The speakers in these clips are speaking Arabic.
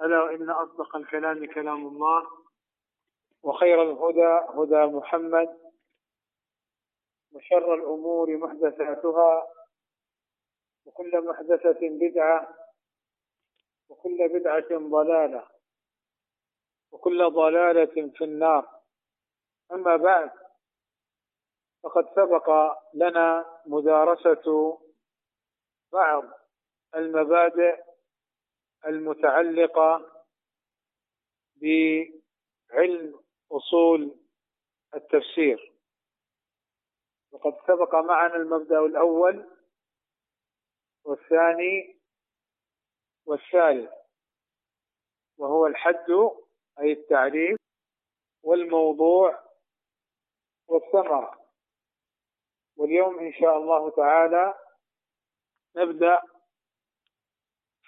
ألا إن أصدق الكلام كلام الله وخير الهدى هدى محمد وشر الأمور محدثاتها وكل محدثة بدعة وكل بدعة ضلالة وكل ضلالة في النار. أما بعد فقد سبق لنا مدارسة بعض المبادئ المتعلقة بعلم أصول التفسير. وقد سبق معنا المبدأ الأول والثاني والثالث وهو الحد أي التعريف والموضوع والثمرة. واليوم إن شاء الله تعالى نبدأ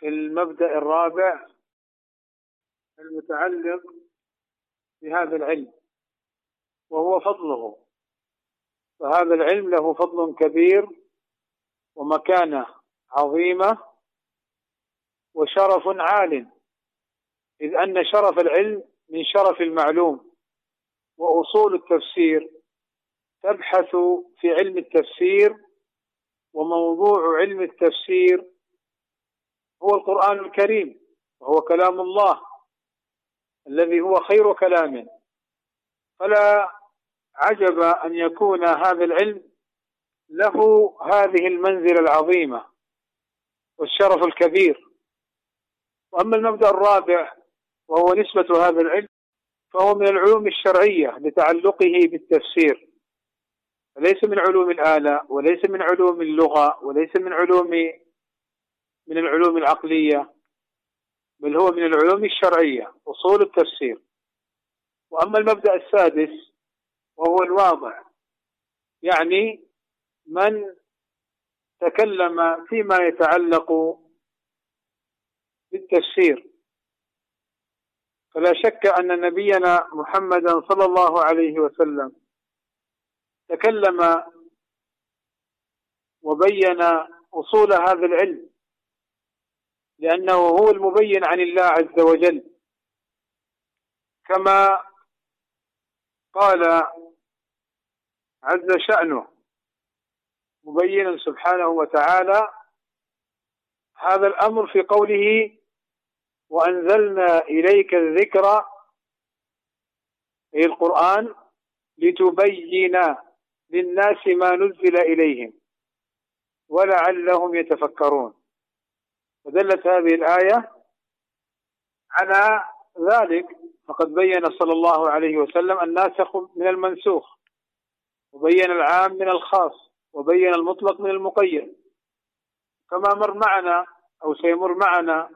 المبدأ الرابع المتعلق بهذا العلم وهو فضله. فهذا العلم له فضل كبير ومكانة عظيمة وشرف عال إذ أن شرف العلم من شرف المعلوم وأصول التفسير تبحث في علم التفسير وموضوع علم التفسير هو القرآن الكريم وهو كلام الله الذي هو خير كلام. فلا عجب أن يكون هذا العلم له هذه المنزلة العظيمة والشرف الكبير. وأما المبدأ الرابع وهو نسبة هذا العلم فهو من العلوم الشرعية لتعلقه بالتفسير. ليس من علوم الآلة وليس من علوم اللغة وليس من علوم من العلوم العقلية بل هو من العلوم الشرعية أصول التفسير. وأما المبدأ السادس وهو الواضع يعني من تكلم فيما يتعلق بالتفسير. فلا شك أن نبينا محمدا صلى الله عليه وسلم تكلم وبين أصول هذا العلم. لأنه هو المبين عن الله عز وجل. كما قال عز شأنه مبينا سبحانه وتعالى هذا الأمر في قوله وأنزلنا إليك الذكر أي القرآن لتبين للناس ما نزل إليهم ولعلهم يتفكرون ودلت هذه الآية على ذلك. فقد بين صلى الله عليه وسلم الناسخ من المنسوخ وبين العام من الخاص وبين المطلق من المقيد. كما مر معنا أو سيمر معنا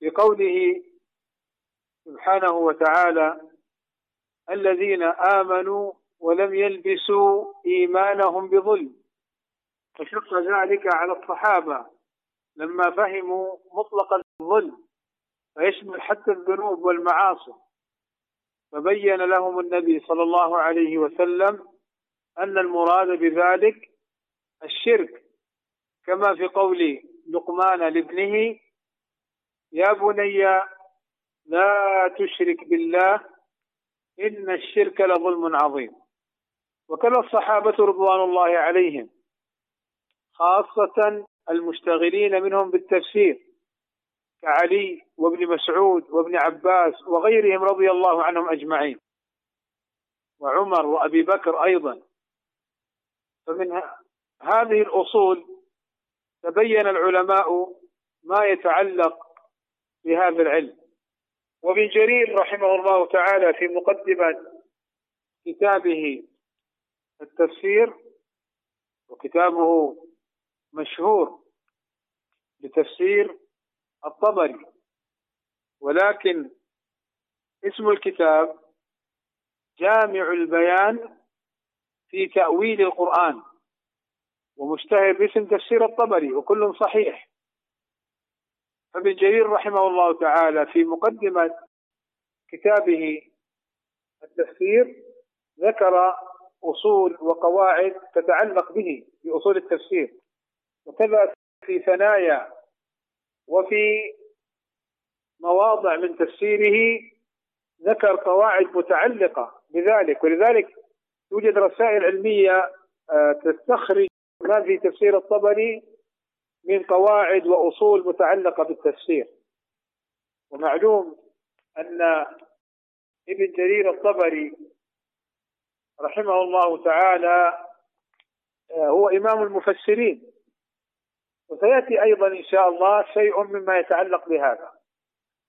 بقوله سبحانه وتعالى الذين آمنوا ولم يلبسوا إيمانهم بظلم. فشق ذلك على الصحابة. لما فهموا مطلق الظلم فيشمل حتى الذنوب والمعاصي. فبين لهم النبي صلى الله عليه وسلم أن المراد بذلك الشرك. كما في قول لقمان لابنه يا بني لا تشرك بالله إن الشرك لظلم عظيم. وكذا الصحابة رضوان الله عليهم خاصة المشتغلين منهم بالتفسير كعلي وابن مسعود وابن عباس وغيرهم رضي الله عنهم أجمعين وعمر وأبي بكر أيضا. فمن هذه الأصول تبين العلماء ما يتعلق بهذا العلم. وابن جرير رحمه الله تعالى في مقدمة كتابه التفسير وكتابه مشهور بتفسير الطبري ولكن اسم الكتاب جامع البيان في تأويل القرآن ومشتهر باسم تفسير الطبري وكل صحيح. فابن جرير رحمه الله تعالى في مقدمة كتابه التفسير ذكر أصول وقواعد تتعلق به بأصول التفسير. وكذا في ثنايا وفي مواضع من تفسيره ذكر قواعد متعلقة بذلك. ولذلك توجد رسائل علمية آه، تستخرج ما في تفسير الطبري من قواعد وأصول متعلقة بالتفسير. ومعلوم أن ابن جرير الطبري رحمه الله تعالى آه، هو إمام المفسرين. وسيأتي أيضا إن شاء الله شيء مما يتعلق بهذا.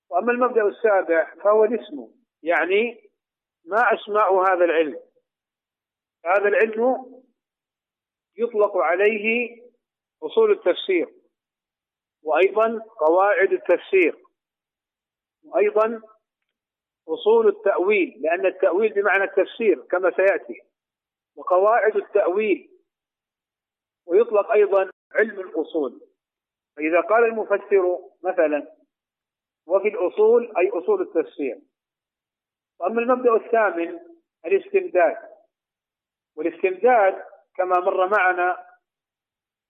وأما المبدأ السابع فهو الاسم يعني ما أسماء هذا العلم. هذا العلم يطلق عليه أصول التفسير وأيضا قواعد التفسير وأيضا أصول التأويل لأن التأويل بمعنى التفسير كما سيأتي وقواعد التأويل. ويطلق أيضا علم الأصول. فإذا قال المفسر مثلا وفي الأصول أي أصول التفسير. وأما المبدأ الثامن الاستمداد. والاستمداد كما مر معنا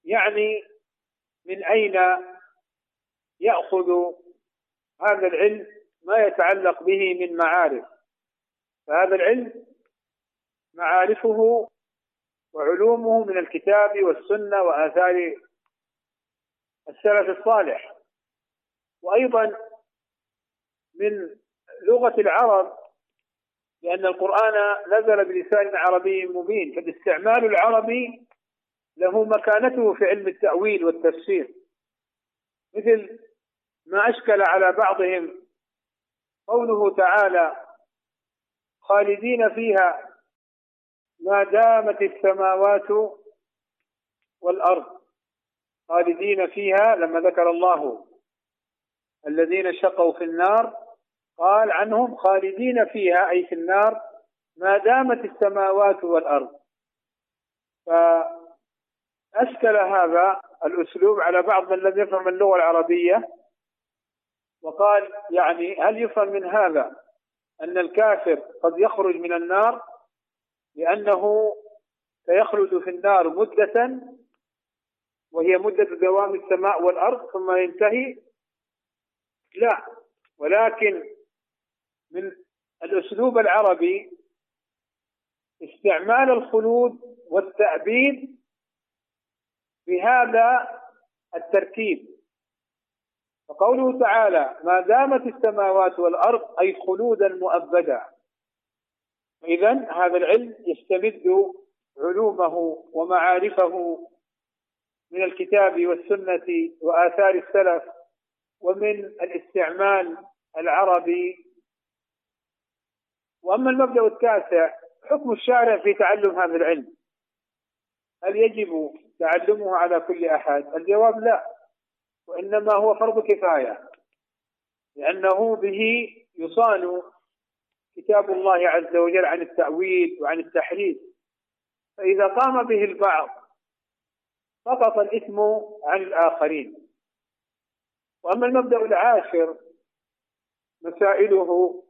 يعني من أين يأخذ هذا العلم ما يتعلق به من معارف. فهذا العلم معارفه وعلومه من الكتاب والسنة وآثار السلف الصالح. وأيضا من لغة العرب لأن القرآن نزل بلسان عربي مبين فالاستعمال العربي له مكانته في علم التأويل والتفسير. مثل ما أشكل على بعضهم قوله تعالى خالدين فيها ما دامت السماوات والأرض خالدين فيها لما ذكر الله. الذين شقوا في النار قال عنهم خالدين فيها أي في النار ما دامت السماوات والأرض. فأشكل هذا الأسلوب على بعض من لم يفهم اللغة العربية وقال يعني هل يفهم من هذا أن الكافر قد يخرج من النار؟ لأنه سيخرج في النار مدة وهي مدة دوام السماء والأرض ثم ينتهي. لا ولكن من الأسلوب العربي استعمال الخلود والتأبيد بهذا التركيب. فقوله تعالى ما دامت السماوات والأرض أي خلودا مؤبدا إذا هذا العلم يستمد علومه ومعارفه من الكتاب والسنة وآثار السلف ومن الاستعمال العربي. وأما المبدأ التاسع حكم الشارع في تعلم هذا العلم. هل يجب تعلمه على كل أحد؟ الجواب لا وإنما هو فرض كفاية لأنه به يصان كتاب الله عز وجل عن التأويل وعن التحريف. فإذا قام به البعض سقط الإثم عن الآخرين. وأما المبدأ العاشر مسائله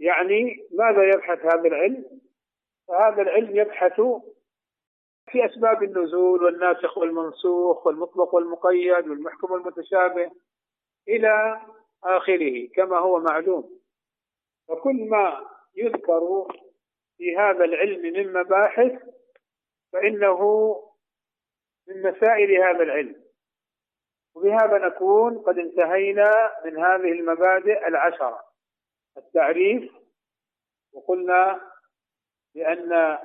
يعني ماذا يبحث هذا العلم؟ فهذا العلم يبحث في أسباب النزول والناسخ والمنسوخ والمطلق والمقيد والمحكم والمتشابه إلى آخره كما هو معلوم. فكل ما يذكر في هذا العلم من مباحث فإنه من مسائل هذا العلم. وبهذا نكون قد انتهينا من هذه المبادئ العشرة. التعريف وقلنا بأن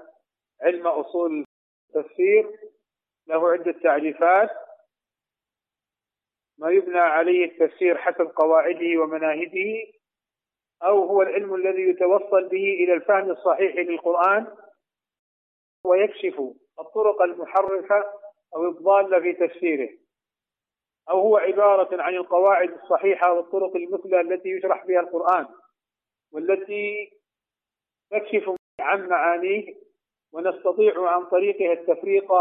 علم أصول التفسير له عدة تعريفات. ما يبنى عليه التفسير حسب قواعده ومناهجه. أو هو العلم الذي يتوصل به إلى الفهم الصحيح للقرآن ويكشف الطرق المحرفة أو الضالة في تفسيره. أو هو عبارة عن القواعد الصحيحة والطرق المثلى التي يشرح بها القرآن والتي تكشف عن معانيه ونستطيع عن طريقها التفريق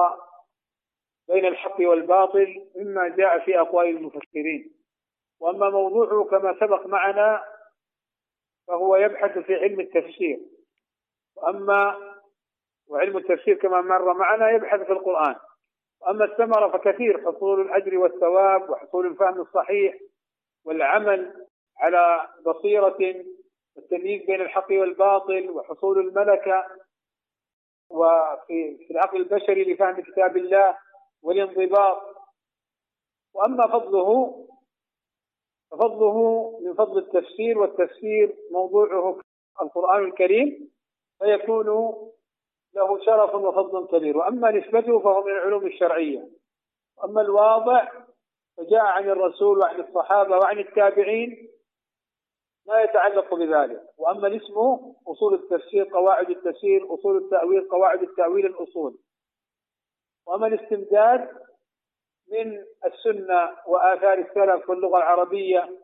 بين الحق والباطل مما جاء في أقوال المفسرين. وأما موضوعه كما سبق معنا فهو يبحث في علم التفسير. وأما وعلم التفسير كما مر معنا يبحث في القرآن. وأما الثمرة فكثير حصول الأجر والثواب وحصول الفهم الصحيح والعمل على بصيرة والتمييز بين الحق والباطل وحصول الملكة وفي في العقل البشري لفهم كتاب الله والانضباط. وأما فضله ففضله من فضل التفسير والتفسير موضوعه القرآن الكريم فيكون له شرف وفضل كبير. وأما نسبته فهو من العلوم الشرعية. وأما الواضع فجاء عن الرسول وعن الصحابة وعن التابعين ما يتعلق بذلك. وأما الاسم أصول التفسير قواعد التفسير أصول التأويل قواعد التأويل الأصول. وأما الاستمداد من السنة وآثار السلف واللغة العربية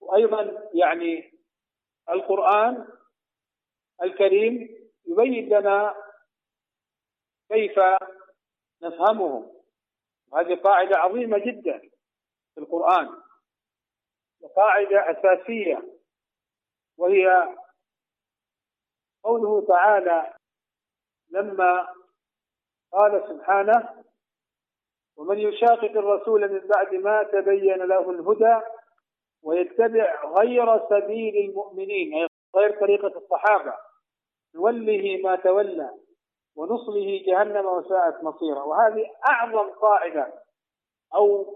وأيضا يعني القرآن الكريم يبين لنا كيف نفهمه. وهذه قاعدة عظيمة جدا في القرآن وقاعدة أساسية وهي قوله تعالى لما قال سبحانه ومن يشاقق الرسول من بعد ما تبين له الهدى ويتبع غير سبيل المؤمنين أي غير طريقة الصحابة نوله ما تولى ونصله جهنم وساءت مصيرا وهذه أعظم قاعدة أو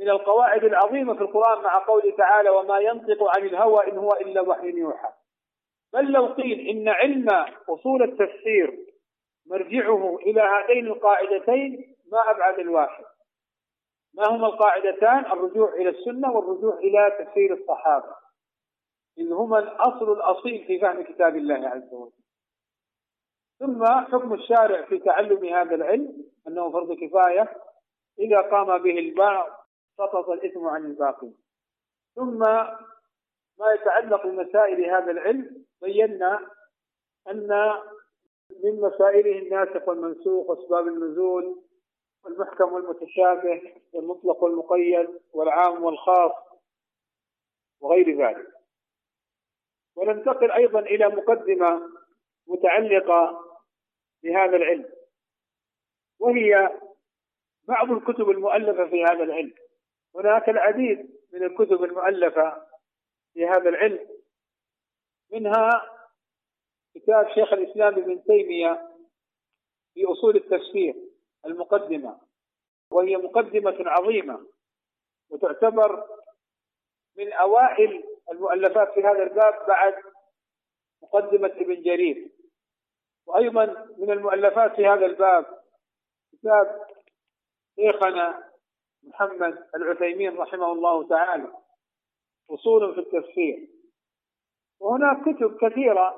من القواعد العظيمة في القرآن مع قوله تعالى وما ينطق عن الهوى إن هو إلا وحي يوحى بل لو قيل إن علم أصول التفسير مرجعه إلى هاتين القاعدتين ما أبعد الواحد. ما هما القاعدتان؟ الرجوع إلى السنة والرجوع إلى تفسير الصحابة. إذ هما الأصل الأصيل في فهم كتاب الله عز وجل. ثم حكم الشارع في تعلم هذا العلم أنه فرض كفاية إذا قام به البعض سقط الإثم عن الباقي. ثم ما يتعلق بمسائل هذا العلم بينا أن من مسائله الناسخ والمنسوخ وأسباب النزول والمحكم والمتشابه والمطلق والمقيد والعام والخاص وغير ذلك. وننتقل أيضا إلى مقدمة متعلقة بهذا العلم وهي بعض الكتب المؤلفة في هذا العلم. هناك العديد من الكتب المؤلفة في هذا العلم منها كتاب شيخ الإسلام ابن تيمية في أصول التفسير. المقدمة وهي مقدمة عظيمة وتعتبر من أوائل المؤلفات في هذا الباب بعد مقدمة ابن جرير. وأيضا من المؤلفات في هذا الباب كتاب شيخنا محمد العثيمين رحمه الله تعالى أصول في التفسير. وهناك كتب كثيرة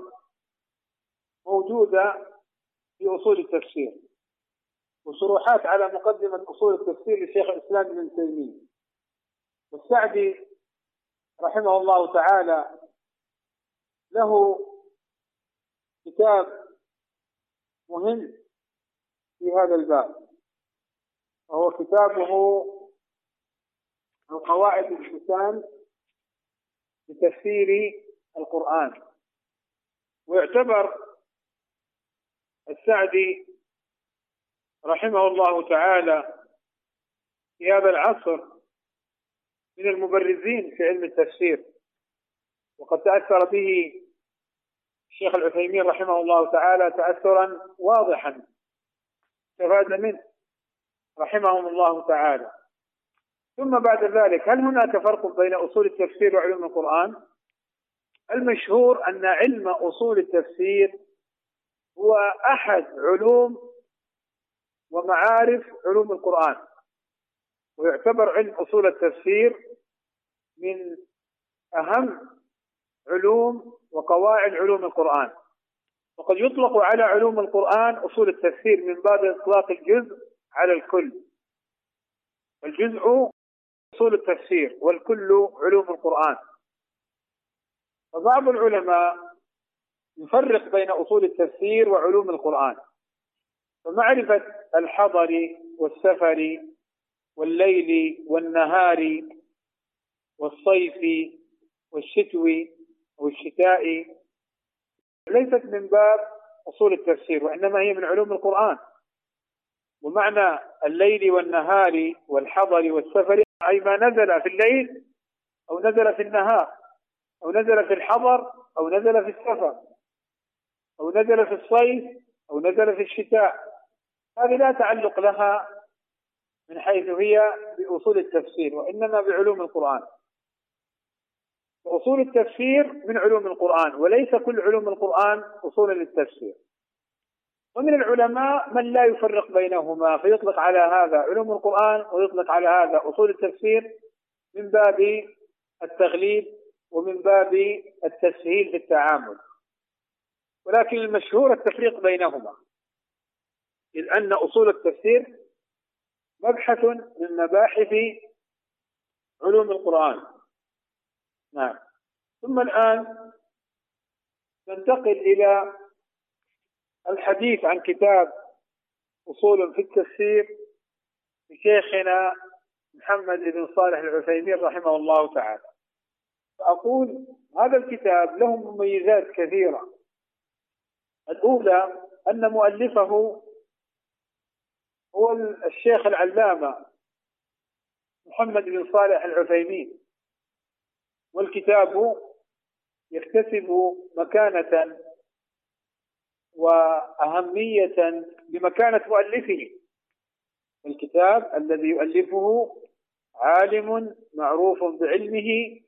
موجودة في أصول التفسير. وشروحات على مقدمة أصول التفسير لشيخ الإسلام ابن تيمية. والسعدي رحمه الله تعالى له كتاب مهم في هذا الباب وهو كتابه القواعد الحسان لتفسير القرآن. ويعتبر السعدي رحمه الله تعالى في هذا العصر من المبرزين في علم التفسير. وقد تأثر به الشيخ العثيمين رحمه الله تعالى تأثرا واضحا. استفاد منه رحمهم الله تعالى. ثم بعد ذلك هل هناك فرق بين أصول التفسير وعلوم القرآن؟ المشهور أن علم أصول التفسير هو أحد علوم ومعارف علوم القرآن. ويعتبر علم أصول التفسير من أهم علوم وقواعد علوم القرآن. وقد يطلق على علوم القرآن أصول التفسير من باب إطلاق الجزء على الكل. الجزء أصول التفسير والكل علوم القرآن. فبعض العلماء يفرق بين أصول التفسير وعلوم القرآن. فمعرفة الحضر والسفر والليل والنهار والصيف والشتو والشتاء ليست من باب أصول التفسير وإنما هي من علوم القرآن. ومعنى الليل والنهار والحضر والسفر أي ما نزل في الليل أو نزل في النهار أو نزل في الحضر أو نزل في السفر أو نزل في الصيف أو نزل في الشتاء. هذه لا تعلق لها من حيث هي بأصول التفسير وإنما بعلوم القرآن. أصول التفسير من علوم القرآن وليس كل علوم القرآن أصولا للتفسير. ومن العلماء من لا يفرق بينهما فيطلق على هذا علوم القرآن ويطلق على هذا أصول التفسير من باب التغليب ومن باب التسهيل في التعامل. ولكن المشهور التفريق بينهما. إذ أن أصول التفسير مبحث من مباحث علوم القرآن. نعم. ثم الآن ننتقل إلى الحديث عن كتاب أصول في التفسير لشيخنا محمد بن صالح العثيمين رحمه الله تعالى. فأقول هذا الكتاب له مميزات كثيرة. الأولى أن مؤلفه هو الشيخ العلامة محمد بن صالح العثيمين. والكتاب يكتسب مكانة وأهمية بمكانة مؤلفه. الكتاب الذي يؤلفه عالم معروف بعلمه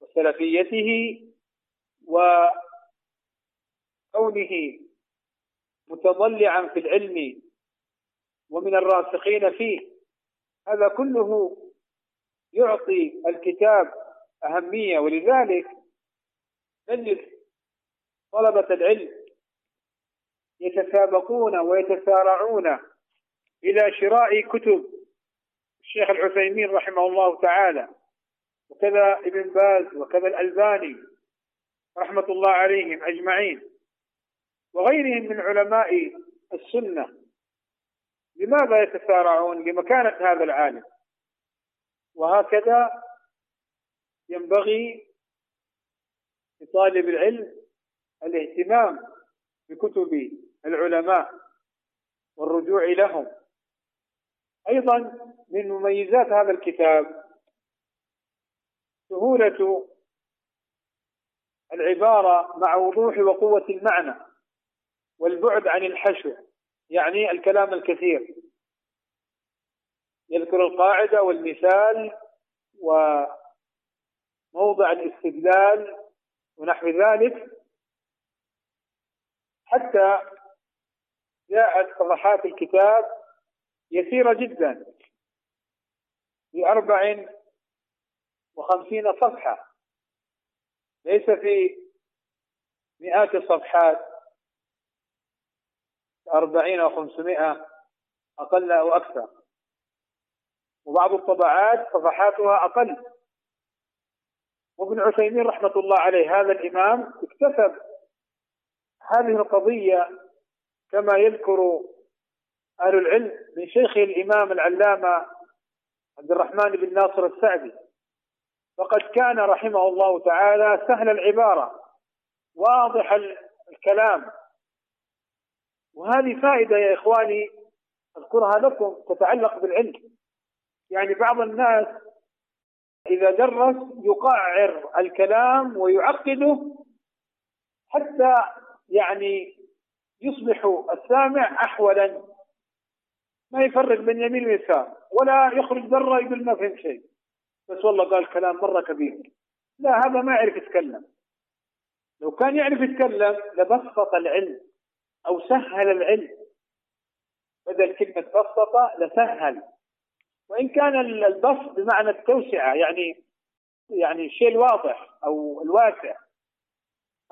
وسلفيته وكونه متضلعا في العلم ومن الراسخين فيه. هذا كله يعطي الكتاب أهمية ولذلك نجد طلبة العلم يتسابقون ويتسارعون إلى شراء كتب. الشيخ العثيمين رحمه الله تعالى وكذا ابن باز وكذا الألباني رحمة الله عليهم أجمعين وغيرهم من علماء السنة. لماذا يتسارعون لمكانة هذا العالم؟ وهكذا ينبغي لطالب العلم الاهتمام بكتب العلماء والرجوع لهم. أيضا من مميزات هذا الكتاب سهولة العبارة مع وضوح وقوة المعنى والبعد عن الحشو. يعني الكلام الكثير. يذكر القاعدة والمثال وموضع الاستدلال ونحو ذلك. حتى جاءت صفحات الكتاب يسيرة جدا بأربع وخمسين صفحة. ليس في مئات الصفحات. أربعين أو خمسمائة أقل أو أكثر. وبعض الطبعات صفحاتها أقل. وابن عثيمين رحمة الله عليه هذا الإمام اكتسب هذه القضية كما يذكر أهل العلم من شيخه الإمام العلامة عبد الرحمن بن ناصر السعدي. فقد كان رحمه الله تعالى سهل العبارة واضح الكلام. وهذه فائدة يا إخواني أذكرها لكم تتعلق بالعلم. يعني بعض الناس إذا درس يقعر الكلام ويعقده حتى يعني يصبح السامع أحولا. ما يفرق بين يمين ويسار ولا يخرج برا يقول ما فهم شيء. بس والله قال كلام مرة كبير. لا هذا ما يعرف يتكلم. لو كان يعرف يتكلم لبسط العلم. أو سهل العلم. بدل كلمة بسط لسهل. وإن كان البسط بمعنى التوسعة يعني يعني الشيء الواضح أو الواسع.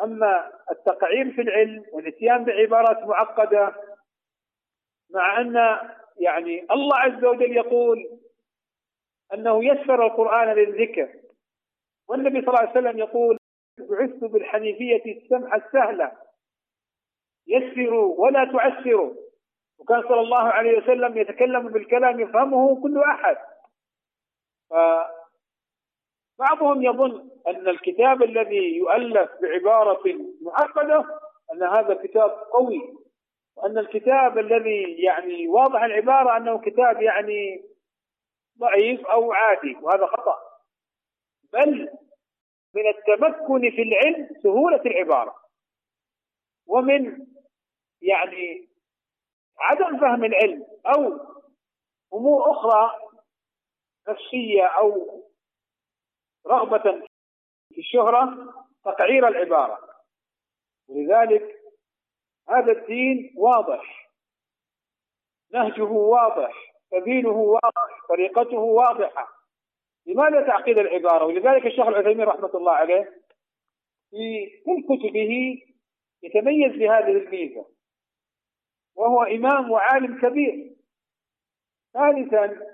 أما التقعير في العلم والإتيان بعبارات معقدة مع أن يعني الله عز وجل يقول أنه يسر القرآن للذكر. والنبي صلى الله عليه وسلم يقول بعثت بالحنيفية السمحة السهلة يسروا ولا تعسروا. وكان صلى الله عليه وسلم يتكلم بالكلام يفهمه كل أحد. فبعضهم يظن أن الكتاب الذي يؤلف بعبارة معقدة أن هذا كتاب قوي وأن الكتاب الذي يعني واضح العبارة أنه كتاب يعني ضعيف أو عادي وهذا خطأ. بل من التمكن في العلم سهولة العبارة. ومن يعني عدم فهم العلم أو أمور أخرى نفسية أو رغبة في الشهرة تقعير العبارة. ولذلك هذا الدين واضح. نهجه واضح. سبيله واضح. طريقته واضحة. لماذا تعقيد العبارة؟ ولذلك الشيخ العثيمين رحمة الله عليه في كل كتبه يتميز بهذه الميزة. وهو إمام وعالم كبير. ثالثا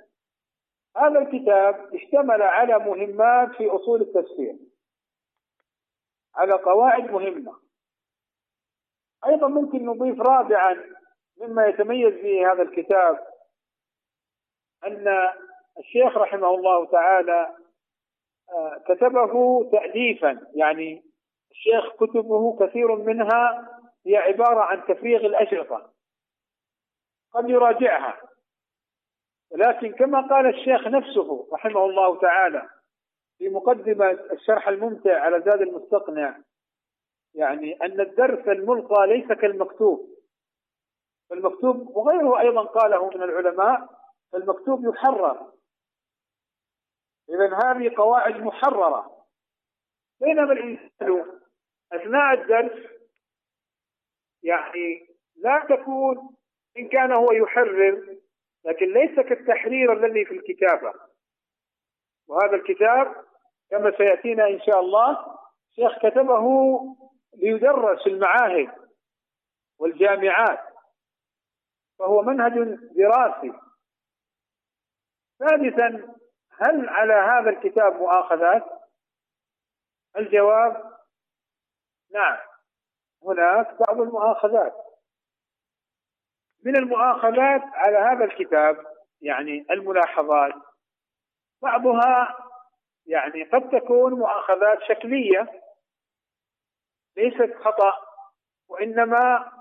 هذا الكتاب اشتمل على مهمات في أصول التفسير على قواعد مهمة. أيضا ممكن نضيف رابعا مما يتميز به هذا الكتاب أن الشيخ رحمه الله تعالى آه، كتبه تأليفا. يعني الشيخ كتبه كثير منها هي عبارة عن تفريغ الأشرطة. قد يراجعها. ولكن كما قال الشيخ نفسه رحمه الله تعالى في مقدمة الشرح الممتع على زاد المستقنع يعني أن الدرس الملقى ليس كالمكتوب. فالمكتوب وغيره أيضا قاله من العلماء فالمكتوب يحرر. إذا هذه قواعد محررة. بينما الإنسان أثناء الدرس يعني لا تكون إن كان هو يحرر لكن ليس كالتحرير الذي في الكتابة. وهذا الكتاب كما سيأتينا إن شاء الله شيخ كتبه ليدرس في المعاهد والجامعات فهو منهج دراسي. ثالثا هل على هذا الكتاب مؤاخذات؟ الجواب نعم هناك بعض المؤاخذات. من المؤاخذات على هذا الكتاب يعني الملاحظات. بعضها يعني قد تكون مؤاخذات شكلية ليست خطأ وإنما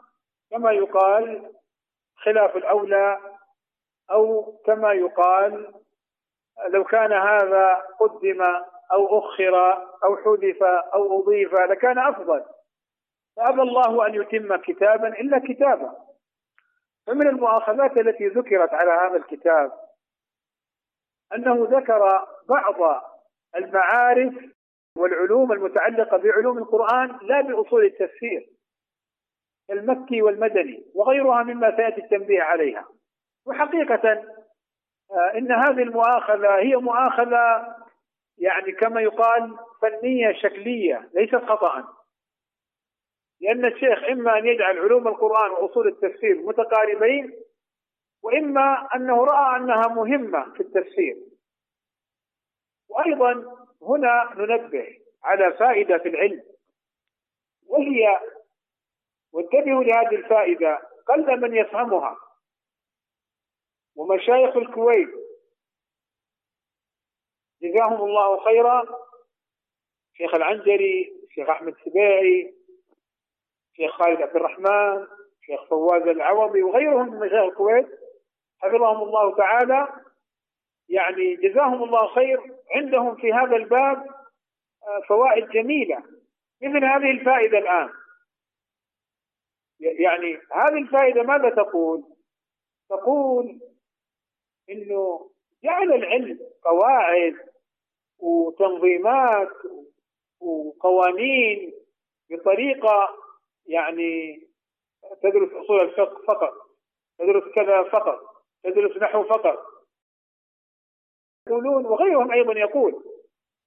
كما يقال خلاف الأولى أو كما يقال لو كان هذا قدم أو أخر أو حذف أو أضيف لكان أفضل. فأبى الله أن يتم كتابا إلا كتابا فمن المؤاخذات التي ذكرت على هذا الكتاب أنه ذكر بعض المعارف والعلوم المتعلقة بعلوم القرآن لا بأصول التفسير المكي والمدني وغيرها مما سيأتي التنبيه عليها. وحقيقة آه، إن هذه المؤاخذة هي مؤاخذة يعني كما يقال فنية شكلية ليست خطا. لأن الشيخ إما أن يجعل علوم القرآن وأصول التفسير متقاربين وإما أنه رأى أنها مهمة في التفسير. وأيضا هنا ننبه على فائدة في العلم وهي وانتبهوا لهذه الفائدة قل من يفهمها. ومشايخ الكويت جزاهم الله خيرا. شيخ العنجري شيخ أحمد سبيعي شيخ خالد عبد الرحمن شيخ فواز العوضي وغيرهم من مشايخ الكويت حفظهم الله تعالى. يعني جزاهم الله خير عندهم في هذا الباب آه، فوائد جميلة. مثل هذه الفائدة الآن. يعني هذه الفائدة ماذا تقول؟ تقول إنه جعل العلم قواعد وتنظيمات وقوانين بطريقة يعني تدرس أصول الفقه فقط تدرس كذا فقط تدرس نحو فقط. يقولون وغيرهم أيضا يقول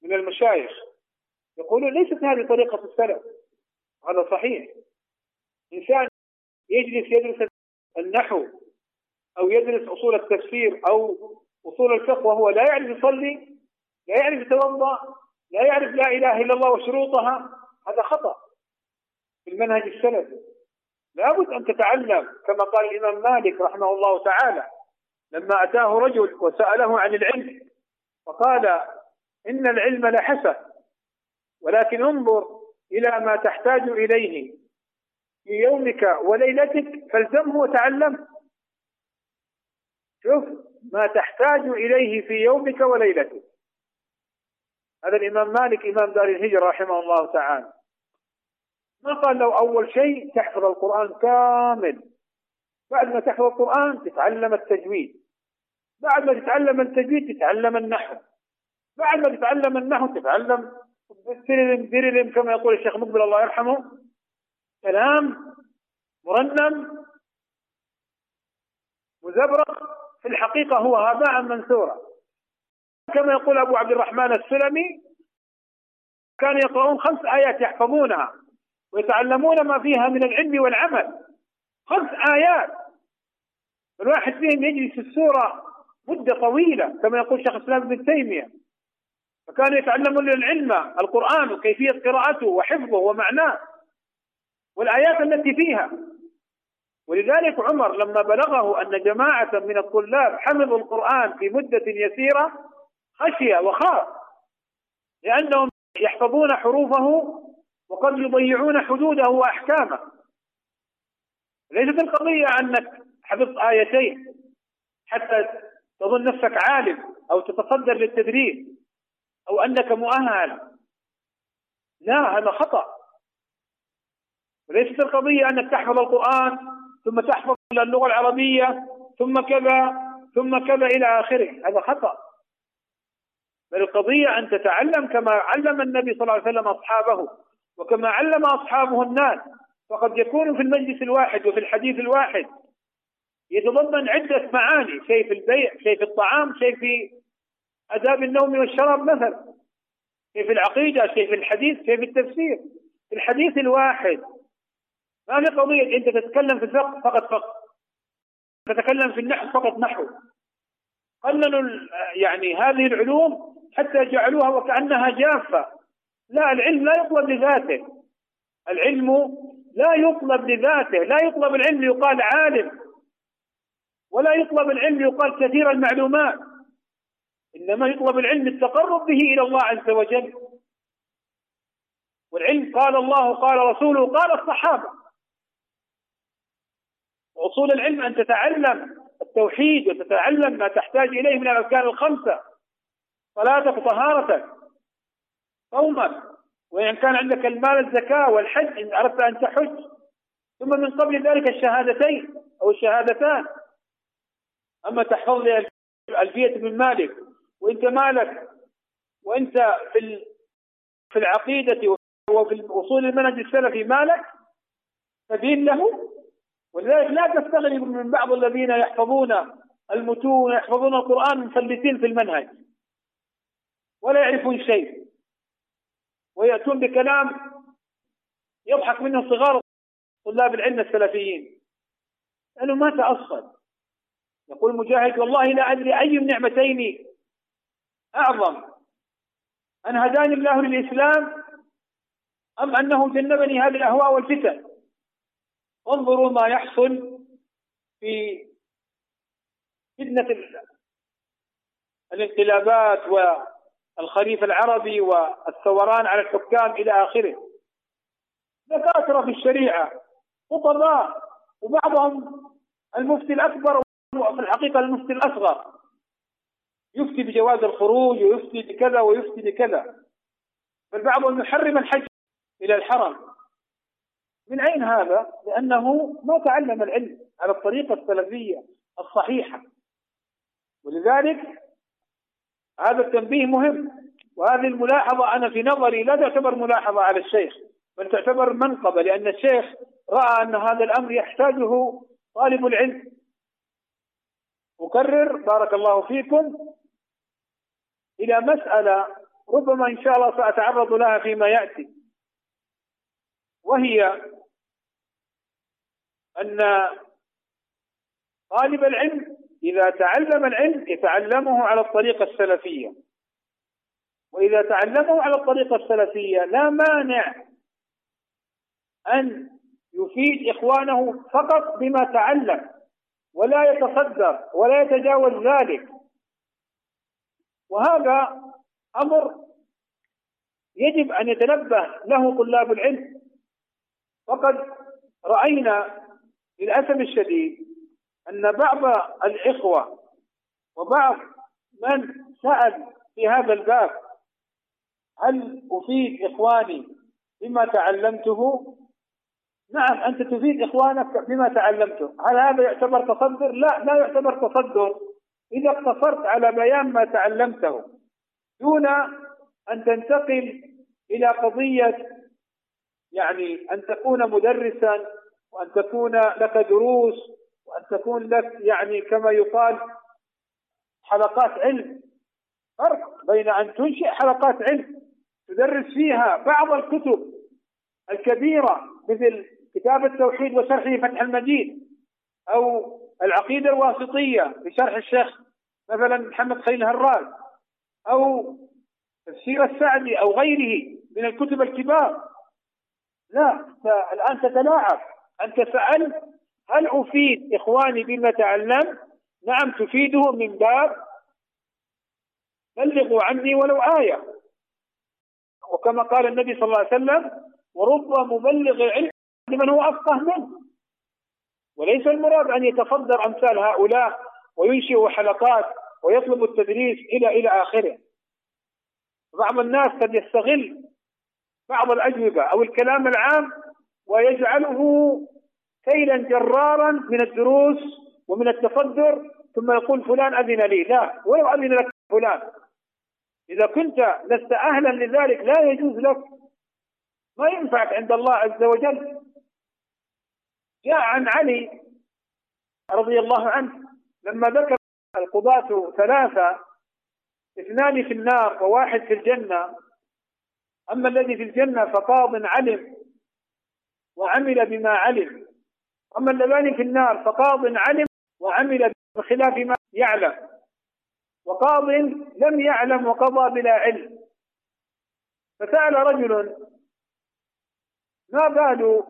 من المشايخ يقولون ليست هذه طريقة السلف. هذا صحيح. إنسان يجلس يدرس النحو أو يدرس أصول التفسير أو أصول الفقه وهو لا يعرف يصلي لا يعرف يتوضأ لا يعرف لا إله إلا الله وشروطها هذا خطأ. في المنهج السلفي. لابد أن تتعلم كما قال الإمام مالك رحمه الله تعالى لما أتاه رجل وسأله عن العلم فقال إن العلم لحسن ولكن انظر إلى ما تحتاج إليه. في يومك وليلتك فالزمه وتعلم. شوف ما تحتاج إليه في يومك وليلتك. هذا الإمام مالك إمام دار الهجرة رحمه الله تعالى. ما قال له أول شيء تحفظ القرآن كامل. بعد ما تحفظ القرآن تتعلم التجويد. بعد ما تتعلم التجويد تتعلم النحو. بعد ما تتعلم النحو تتعلم سيرلم ديرلم كما يقول الشيخ مقبل الله يرحمه. كلام مرنم مزبرق. في الحقيقة هو هباء منثورا. كما يقول أبو عبد الرحمن السلمي كانوا يقرؤون خمس آيات يحفظونها. ويتعلمون ما فيها من العلم والعمل. خمس آيات. الواحد فيهم يجلس السورة مدة طويلة كما يقول شيخ الإسلام ابن تيمية. فكانوا يتعلمون العلم القرآن وكيفية قراءته وحفظه ومعناه والآيات التي فيها. ولذلك عمر لما بلغه أن جماعة من الطلاب حفظوا القرآن في مدة يسيرة خشي وخاف لأنهم يحفظون حروفه وقد يضيعون حدوده وأحكامه. ليست القضية أنك حفظت آيتين حتى تظن نفسك عالم أو تتصدر للتدريس أو أنك مؤهل. لا هذا خطأ. وليست القضية أنك تحفظ القرآن ثم تحفظ اللغة العربية ثم كذا ثم كذا إلى آخره. هذا خطأ. بل القضية أن تتعلم كما علم النبي صلى الله عليه وسلم أصحابه. وكما علم أصحابه الناس فقد يكون في المجلس الواحد وفي الحديث الواحد يتضمن عدة معاني شيء في البيع شيء في الطعام شيء في آداب النوم والشراب مثلا شيء في العقيدة شيء في الحديث شيء في التفسير. في الحديث الواحد ما في قضية أنت تتكلم في الفقه فقط فقه تتكلم في النحو فقط نحو. قللوا يعني هذه العلوم حتى جعلوها وكأنها جافة. لا العلم لا يطلب لذاته. العلم لا يطلب لذاته. لا يطلب العلم يقال عالم ولا يطلب العلم يقال كثير المعلومات. إنما يطلب العلم التقرب به إلى الله عز وجل. والعلم قال الله قال رسوله قال الصحابة. وأصول العلم أن تتعلم التوحيد وتتعلم ما تحتاج إليه من الأركان الخمسة. صلاتك وطهارتك صومك وإن كان عندك المال الزكاة والحج إن أردت أن تحج ثم من قبل ذلك الشهادتين أو الشهادتان. أما تحفظ ألفية بن مالك وأنت مالك وأنت في في العقيدة وفي أصول المنهج السلفي مالك فدين له. ولذلك لا تستغرب من بعض الذين يحفظون المتون يحفظون القرآن مفلسين في المنهج ولا يعرفون شيء. ويأتون بكلام يضحك منه صغار طلاب العلم السلفيين. لأنه ما تأصل. يقول مجاهد والله لا أدري أي النعمتين أعظم. أن هداني الله للإسلام أم أنه جنبني هذه الأهواء والفتن. انظروا ما يحصل في فتنة الانقلابات والخليفة العربي والثوران على الحكام إلى آخره. دكاترة في الشريعة خطباء وبعضهم المفتي الأكبر وفي الحقيقة المفتي الأصغر. يفتي بجواز الخروج ويفتي بكذا ويفتي بكذا. بل بعضهم يحرم الحج إلى الحرم. من أين هذا؟ لأنه ما تعلم العلم على الطريقة السلفية الصحيحة. ولذلك هذا التنبيه مهم. وهذه الملاحظة أنا في نظري لا تعتبر ملاحظة على الشيخ بل تعتبر منقبة لأن الشيخ رأى أن هذا الأمر يحتاجه طالب العلم. أكرر بارك الله فيكم إلى مسألة ربما إن شاء الله سأتعرض لها فيما يأتي. وهي أن طالب العلم إذا تعلم العلم يتعلمه على الطريقة السلفية. وإذا تعلمه على الطريقة السلفية لا مانع أن يفيد إخوانه فقط بما تعلم ولا يتصدر ولا يتجاوز ذلك. وهذا أمر يجب أن يتنبه له طلاب العلم. وقد رأينا للأسف الشديد أن بعض الإخوة وبعض من سأل في هذا الباب هل أفيد إخواني بما تعلمته؟ نعم أنت تفيد إخوانك بما تعلمته. هل هذا يعتبر تصدر؟ لا لا يعتبر تصدر إذا اقتصرت على بيان ما تعلمته دون أن تنتقل إلى قضية يعني أن تكون مدرسا وأن تكون لك دروس وأن تكون لك يعني كما يقال حلقات علم. فرق بين أن تنشئ حلقات علم تدرس فيها بعض الكتب الكبيرة مثل كتاب التوحيد وشرحه فتح المجيد أو العقيدة الواسطية بشرح الشيخ مثلا محمد خليل هراز أو تفسير السعدي أو غيره من الكتب الكبار. لا الآن تتلاعب. أنت سألت هل أفيد إخواني بما تعلمت؟ نعم تفيده من باب بلغوا عني ولو آية. وكما قال النبي صلى الله عليه وسلم ورب مبلغ علم لمن هو أفقه منه. وليس المراد أن يتصدر أمثال هؤلاء وينشئ حلقات ويطلب التدريس إلى إلى آخره. بعض الناس قد يستغل بعض الأجوبة أو الكلام العام ويجعله كيلا جرارا من الدروس ومن التصدر ثم يقول فلان أذن لي. لا ولو أذن لك فلان. إذا كنت لست أهلا لذلك لا يجوز لك. ما ينفعك عند الله عز وجل. جاء عن علي رضي الله عنه لما ذكر القضاة ثلاثة اثنان في النار وواحد في الجنة. أما الذي في الجنة فقاض علم وعمل بما علم. أما اللذان في النار فقاض علم وعمل بخلاف ما يعلم. وقاض لم يعلم وقضى بلا علم. فسأل رجل ما بال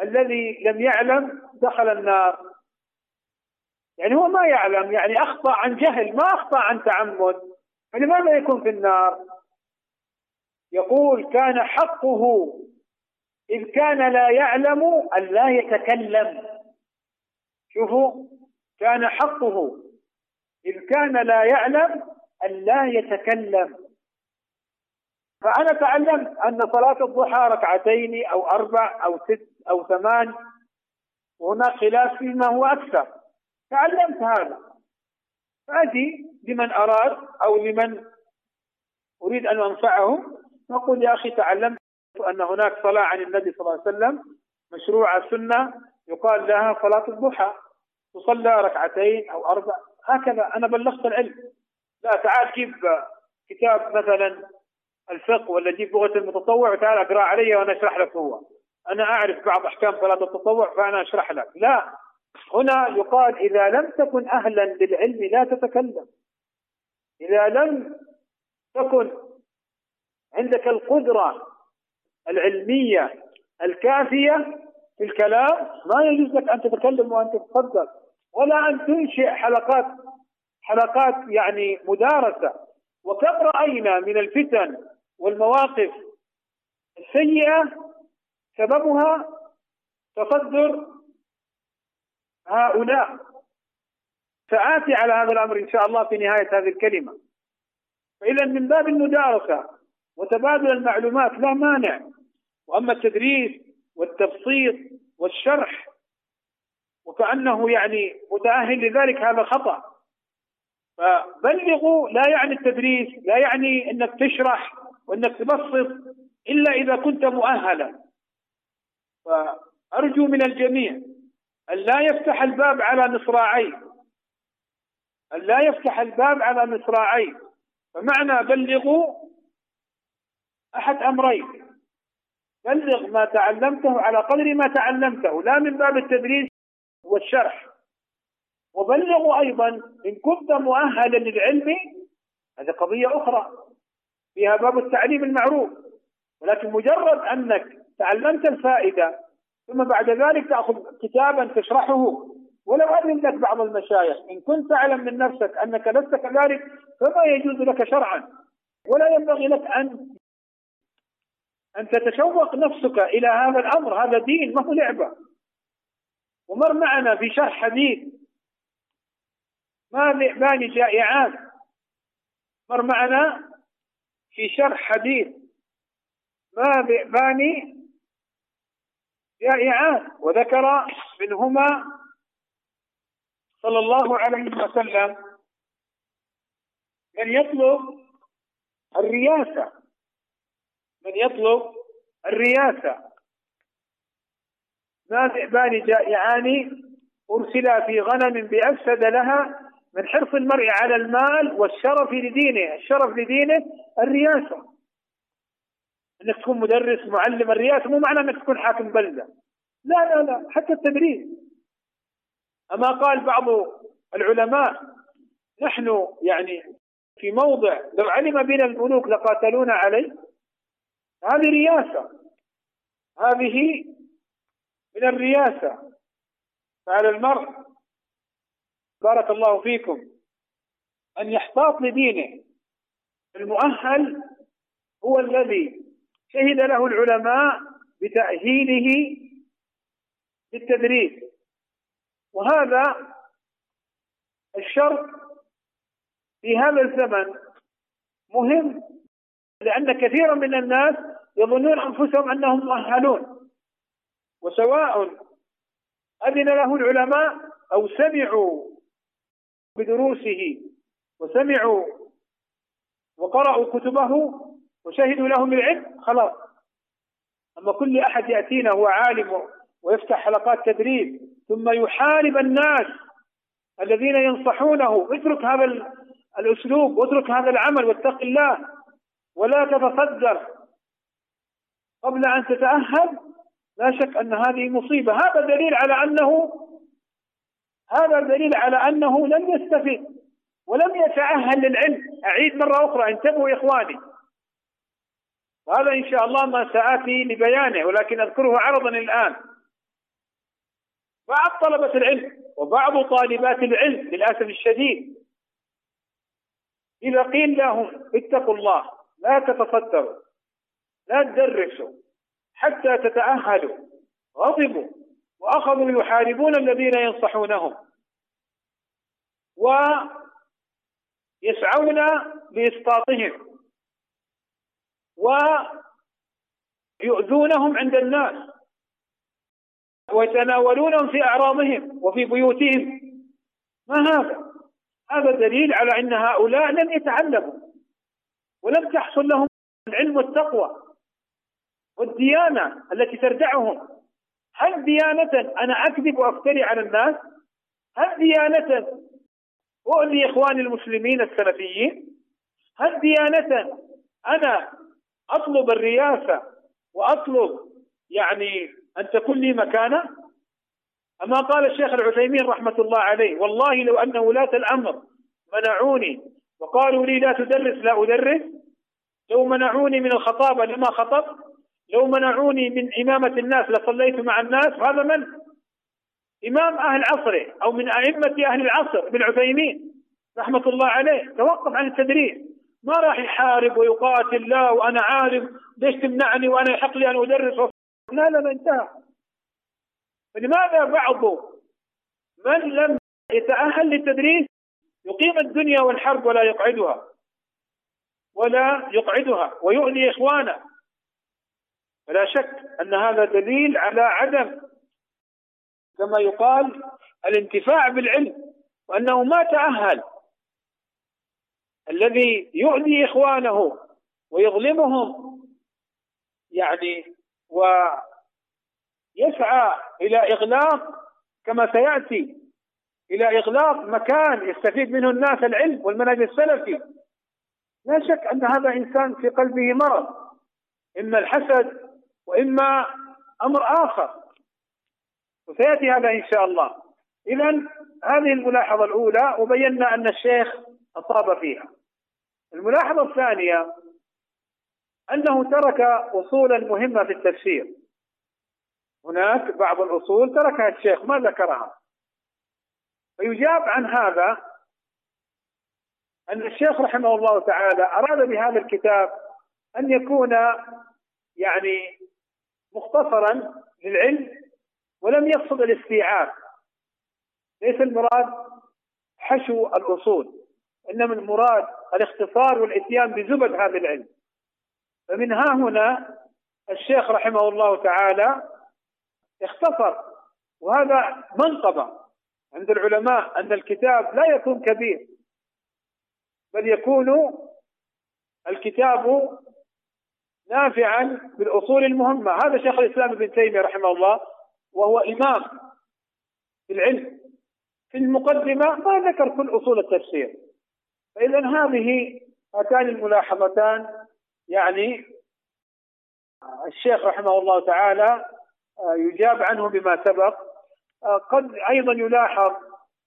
الذي لم يعلم دخل النار؟ يعني هو ما يعلم يعني أخطأ عن جهل ما أخطأ عن تعمد. فلماذا يكون في النار؟ يقول كان حقه إذ كان لا يعلم أن لا يتكلم. شوفوا كان حقه. إذ كان لا يعلم أن لا يتكلم. فأنا تعلمت أن صلاة الضحى ركعتين أو أربع أو ست أو ثمان. وهناك خلاف فيما هو أكثر. تعلمت هذا. فأتي لمن أراد أو لمن أريد أن أنفعهم. نقول يا أخي تعلمت أن هناك صلاة عن النبي صلى الله عليه وسلم مشروعة سنة يقال لها صلاة الضحى. تصلى ركعتين أو أربع هكذا. أنا بلغت العلم. لا تعال جيب كتاب مثلا الفقه ولا جيب لغة المتطوع وتعال أقرأ علي وأنا أشرح لك هو. أنا أعرف بعض أحكام صلاة التطوع فأنا أشرح لك. لا هنا يقال إذا لم تكن أهلا للعلم لا تتكلم. إذا لم تكن عندك القدرة العلمية الكافية في الكلام ما يجوز لك أن تتكلم وأن تتصدر ولا أن تنشئ حلقات حلقات يعني مدارسة. وكم رأينا من الفتن والمواقف السيئة سببها تصدر هؤلاء. سآتي على هذا الأمر إن شاء الله في نهاية هذه الكلمة. فإذا من باب المدارسة وتبادل المعلومات لا مانع. وأما التدريس والتبسيط والشرح وكأنه يعني متأهل لذلك هذا خطأ. فبلغوا لا يعني التدريس لا يعني إنك تشرح وإنك تبسط إلا إذا كنت مؤهلا. فأرجو من الجميع أن لا يفتح الباب على مصراعيه. أن لا يفتح الباب على مصراعيه. فمعنى بلغوا أحد أمرين. بلغ ما تعلمته على قدر ما تعلمته لا من باب التدريس والشرح. وبلغوا أيضا إن كنت مؤهلا للعلم هذه قضية أخرى فيها باب التعليم المعروف. ولكن مجرد أنك تعلمت الفائدة ثم بعد ذلك تأخذ كتابا تشرحه. ولو أذن لك بعض المشايخ إن كنت تعلم من نفسك أنك لست كذلك فما يجوز لك شرعا. ولا ينبغي لك أن أن تتشوق نفسك إلى هذا الأمر هذا دين ما هو لعبة. ومر معنا في شرح حديث ما ذئبان جائعان. مر معنا في شرح حديث ما ذئبان جائعان. وذكر منهما صلى الله عليه وسلم من يطلب الرياسة. من يطلب الرياسة. ما ذئبان جائعان أرسلا في غنم بأفسد لها من حرص المرء على المال والشرف لدينه. الشرف لدينه الرياسة. إنك تكون مدرس معلم الرياسة مو معنى إنك تكون حاكم بلدة. لا لا لا حتى التدريس. أما قال بعض العلماء نحن يعني في موضع لو علم بنا الملوك لقاتلونا عليه هذه رياسة. هذه من الرياسة. فعلى المرء بارك الله فيكم أن يحتاط لدينه. المؤهل هو الذي شهد له العلماء بتأهيله للتدريس. وهذا الشرط في هذا الزمن مهم لأن كثيرا من الناس يظنون أنفسهم أنهم مؤهلون. وسواء أذن له العلماء أو سمعوا بدروسه وسمعوا وقرأوا كتبه وشهدوا لهم العلم خلاص. أما كل أحد يأتينا هو عالم ويفتح حلقات تدريب ثم يحارب الناس الذين ينصحونه اترك هذا الأسلوب واترك هذا العمل واتق الله. ولا تتصدر قبل أن تتأهل لا شك أن هذه مصيبة. هذا دليل على أنه هذا دليل على أنه لم يستفد ولم يتأهل للعلم. أعيد مرة أخرى. انتبهوا يا إخواني. وهذا إن شاء الله ما سآتي لبيانه ولكن أذكره عرضا الآن. بعض طلبة العلم وبعض طالبات العلم للأسف الشديد إذا قيل لهم اتقوا الله لا تتصدروا لا تدرسوا حتى تتأهلوا غضبوا وأخذوا يحاربون الذين ينصحونهم ويسعون لإسقاطهم ويؤذونهم عند الناس ويتناولونهم في أعراضهم وفي بيوتهم. ما هذا؟ هذا دليل على أن هؤلاء لم يتعلموا. ولم تحصل لهم العلم والتقوى والديانة التي تردعهم. هل ديانة أنا أكذب وأفتري على الناس؟ هل ديانة أؤذي إخواني المسلمين السلفيين؟ هل ديانة أنا أطلب الرياسة وأطلب يعني أن تكون لي مكانة؟ أما قال الشيخ العثيمين رحمة الله عليه والله لو أن ولاة الأمر منعوني وقالوا لي لا تدرس لا أدرس. لو منعوني من الخطابة لما خطب لو منعوني من إمامة الناس لصليت مع الناس. هذا من؟ إمام أهل عصره أو من أئمة أهل العصر ابن عثيمين رحمة الله عليه. توقف عن التدريس. ما راح يحارب ويقاتل لا وأنا عالم. ليش تمنعني وأنا يحق لي أن أدرس؟ لا لا انتهى. فلماذا بعض من لم يتأهل للتدريس؟ يقيم الدنيا والحرب ولا يقعدها. ولا يقعدها. ويؤذي إخوانه. فلا شك أن هذا دليل على عدم كما يقال الانتفاع بالعلم وأنه ما تأهل. الذي يؤذي إخوانه ويظلمهم يعني ويسعى إلى إغلاق كما سيأتي إلى إغلاق مكان يستفيد منه الناس العلم والمنهج السلفي. لا شك أن هذا إنسان في قلبه مرض إما الحسد وإما أمر آخر. وسيأتي هذا إن شاء الله. إذا هذه الملاحظة الأولى وبينا أن الشيخ أصاب فيها. الملاحظة الثانية أنه ترك أصولا مهمة في التفسير. هناك بعض الأصول تركها الشيخ ما ذكرها. فيجاب عن هذا أن الشيخ رحمه الله تعالى أراد بهذا الكتاب أن يكون يعني مختصرا للعلم ولم يقصد الاستيعاب. ليس المراد حشو الأصول إنما المراد الاختصار والإتيان بزبد هذا العلم. فمن ها هنا الشيخ رحمه الله تعالى اختصر وهذا منقبة عند العلماء أن الكتاب لا يكون كبير بل يكون الكتاب نافعا بالأصول المهمة. هذا شيخ الإسلام ابن تيمية رحمه الله وهو إمام في العلم. في المقدمة ما ذكر كل أصول التفسير فإذا هذه هاتان الملاحظتان. يعني الشيخ رحمه الله تعالى آه، يجاب عنه بما سبق. قد أيضا يلاحظ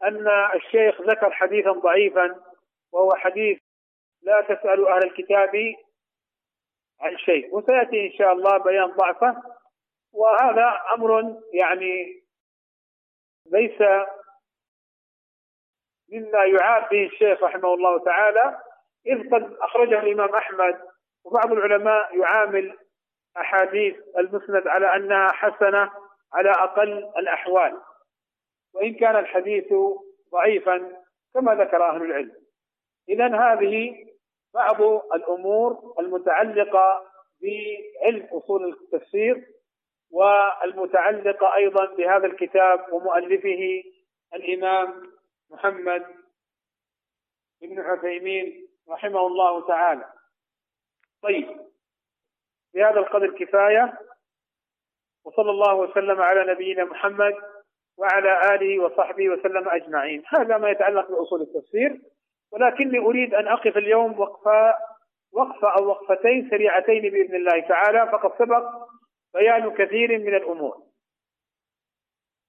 أن الشيخ ذكر حديثا ضعيفا وهو حديث لا تسألوا أهل الكتاب عن شيء. وسيأتي إن شاء الله بيان ضعفه. وهذا أمر يعني ليس مما يعاب به الشيخ رحمه الله تعالى. إذ قد أخرجه الإمام أحمد وبعض العلماء يعامل أحاديث المسند على أنها حسنة على أقل الأحوال. وإن كان الحديث ضعيفا كما ذكر أهل العلم. إذا هذه بعض الأمور المتعلقة بعلم أصول التفسير والمتعلقة أيضا بهذا الكتاب ومؤلفه الإمام محمد بن عثيمين رحمه الله تعالى. طيب بهذا القدر كفاية. وصلى الله وسلم على نبينا محمد وعلى آله وصحبه وسلم أجمعين. هذا ما يتعلق بأصول التفسير ولكني أريد أن أقف اليوم وقفة وقفة أو وقفتين سريعتين بإذن الله تعالى فقد سبق بيان كثير من الأمور.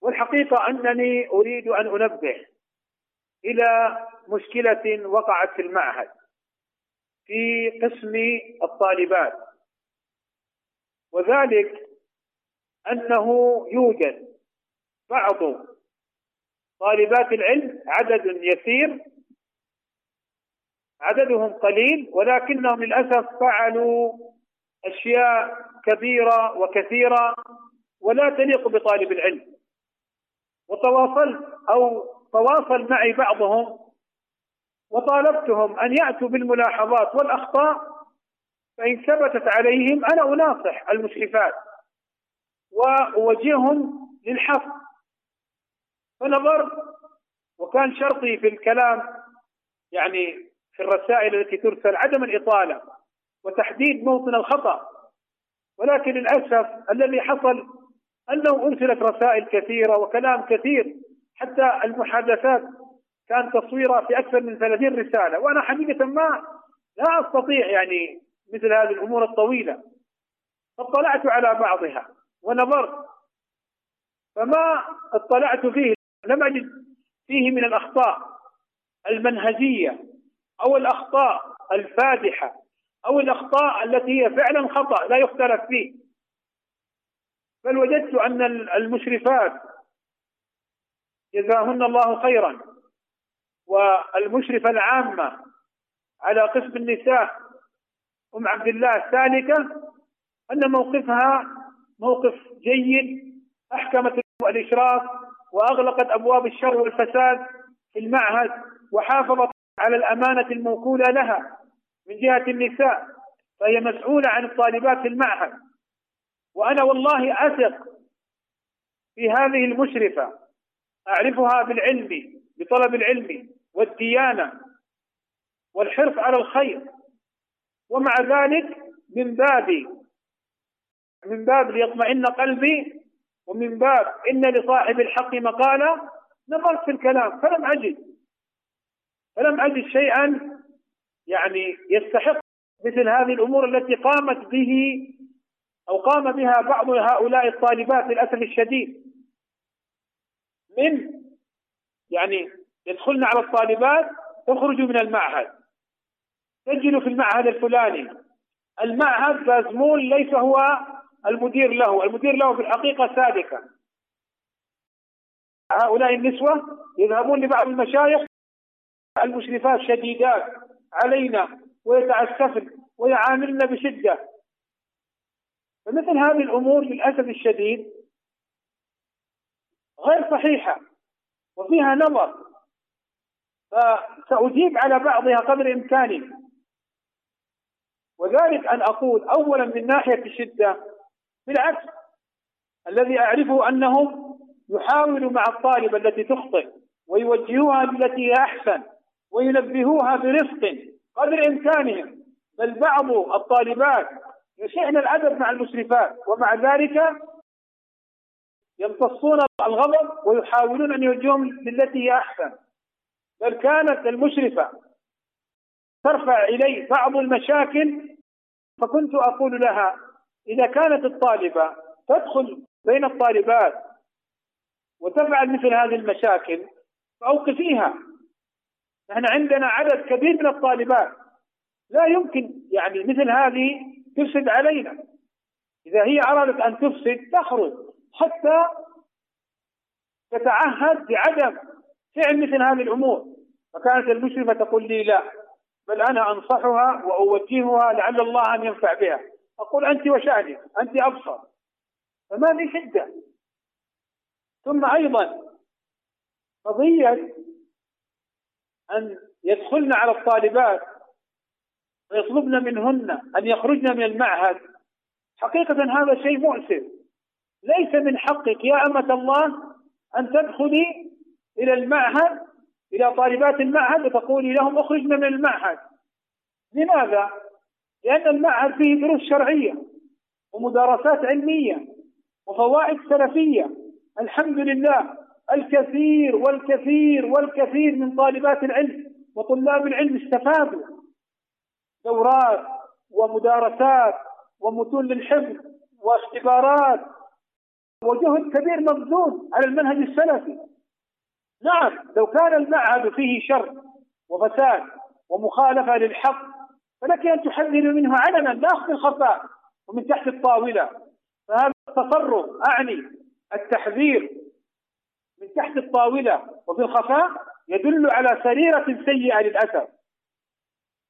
والحقيقة أنني أريد أن أنبه إلى مشكلة وقعت في المعهد في قسم الطالبات وذلك أنه يوجد بعض طالبات العلم عدد يسير عددهم قليل ولكنهم للأسف فعلوا أشياء كبيرة وكثيرة ولا تليق بطالب العلم. وتواصلت أو تواصل معي بعضهم وطالبتهم أن يأتوا بالملاحظات والأخطاء فإن ثبتت عليهم أنا أناصح المشرفات. وأوجههم للحفظ فنظرت وكان شرطي في الكلام يعني في الرسائل التي ترسل عدم الإطالة وتحديد موطن الخطأ. ولكن للأسف الذي حصل أنه أرسلت رسائل كثيرة وكلام كثير حتى المحادثات كان تصويرها في أكثر من 30 رسالة. وأنا حقيقة ما لا أستطيع يعني مثل هذه الأمور الطويلة. فاطلعت على بعضها. ونظرت فما اطلعت فيه لم أجد فيه من الأخطاء المنهجية أو الأخطاء الفادحة أو الأخطاء التي هي فعلا خطأ لا يختلف فيه. بل وجدت أن المشرفات جزاهن الله خيرا والمشرفة العامة على قسم النساء أم عبد الله السالكة أن موقفها موقف جيد أحكمت الإشراف وأغلقت أبواب الشر والفساد في المعهد وحافظت على الأمانة الموكولة لها من جهة النساء فهي مسؤولة عن الطالبات في المعهد. وأنا والله أثق في هذه المشرفة أعرفها بالعلم بطلب العلم والديانة والحرص على الخير. ومع ذلك من باب من باب ليطمئن قلبي ومن باب إن لصاحب الحق مقالة نظرت في الكلام فلم أجد. فلم أجد شيئا يعني يستحق مثل هذه الأمور التي قامت به أو قام بها بعض هؤلاء الطالبات للأسف الشديد. من يعني يدخلن على الطالبات تخرجوا من المعهد. سجلوا في المعهد الفلاني. المعهد بازمول ليس هو المدير له المدير له في الحقيقة سادكة هؤلاء النسوة يذهبون لبعض المشايخ المشرفات شديدات علينا ويتعسفن ويعاملن بشدة. فمثل هذه الأمور للأسف الشديد غير صحيحة وفيها نظر. فسأجيب على بعضها قدر إمكاني. وذلك أن أقول أولا من ناحية الشدة بالعكس الذي أعرفه أنهم يحاولوا مع الطالبة التي تخطئ ويوجهوها بالتي هي أحسن وينبهوها برفق قدر إمكانهم. بل بعض الطالبات يشعن الأدب مع المشرفات ومع ذلك يمتصون الغضب ويحاولون أن يوجههم للتي هي أحسن. بل كانت المشرفة ترفع إلي بعض المشاكل فكنت أقول لها إذا كانت الطالبة تدخل بين الطالبات وتفعل مثل هذه المشاكل فأوقفيها نحن عندنا عدد كبير من الطالبات. لا يمكن يعني مثل هذه تفسد علينا. إذا هي أرادت أن تفسد تخرج. حتى تتعهد بعدم فعل مثل هذه الأمور. فكانت المشرفة تقول لي لا بل أنا أنصحها وأوجهها لعل الله أن ينفع بها. أقول أنت وشأنك أنت أبصر. فما في شدة. ثم أيضا قضية أن يدخلن على الطالبات ويطلبن منهن أن يخرجن من المعهد. حقيقة هذا شيء مؤسف. ليس من حقك يا أمة الله أن تدخلي إلى المعهد إلى طالبات المعهد وتقولي لهم اخرجن من المعهد. لماذا؟ لأن المعهد فيه دروس شرعية ومدارسات علمية وفوائد سلفية. الحمد لله الكثير والكثير والكثير من طالبات العلم وطلاب العلم استفادوا. دورات ومدارسات ومتون للحفظ واختبارات وجهد كبير مبذول على المنهج السلفي. نعم لو كان المعهد فيه شر وفساد ومخالفة للحق فلك أن تحذر منه علنا لا في الخفاء ومن تحت الطاولة. فهذا التصرف أعني التحذير من تحت الطاولة وفي الخفاء يدل على سريرة سيئة للأسف.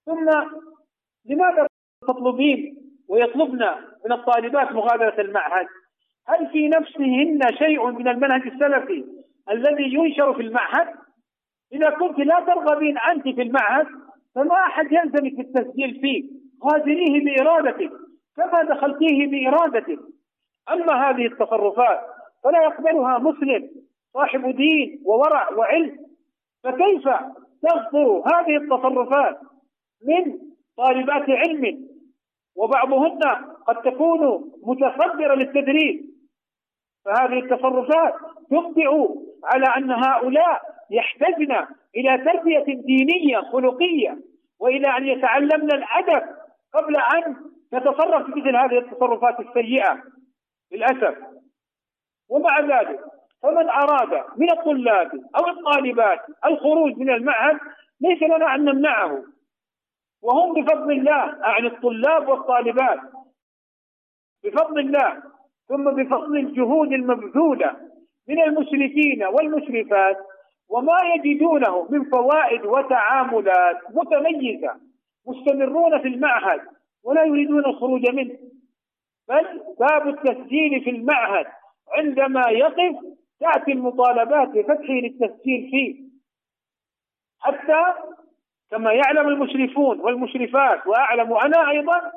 ثم لماذا تطلبين ويطلبن من الطالبات مغادرة المعهد؟ هل في نفسهن شيء من المنهج السلفي الذي ينشر في المعهد؟ إذا كنت لا ترغبين أنت في المعهد فما أحد يلزمك بالتسجيل فيه. غادريه بإرادتك كما دخلتيه بإرادتك أما هذه التصرفات فلا يقبلها مسلم صاحب دين وورع وعلم. فكيف تصدر هذه التصرفات من طالبات علم؟ وبعضهن قد تكون متصدرة للتدريس. فهذه التصرفات تبدع على أن هؤلاء يحتاجن إلى تربية دينية خلقية وإلى أن يتعلمن الأدب قبل أن نتصرف مثل هذه التصرفات السيئة. للأسف. ومع ذلك فمن أراد من الطلاب أو الطالبات الخروج من المعهد ليس لنا أن نمنعه. وهم بفضل الله أعني الطلاب والطالبات. بفضل الله ثم بفضل الجهود المبذولة من المشرفين والمشرفات وما يجدونه من فوائد وتعاملات متميزة مستمرون في المعهد ولا يريدون الخروج منه. بل باب التسجيل في المعهد عندما يقف تأتي المطالبات بفتحه للتسجيل فيه. حتى كما يعلم المشرفون والمشرفات وأعلم أنا أيضا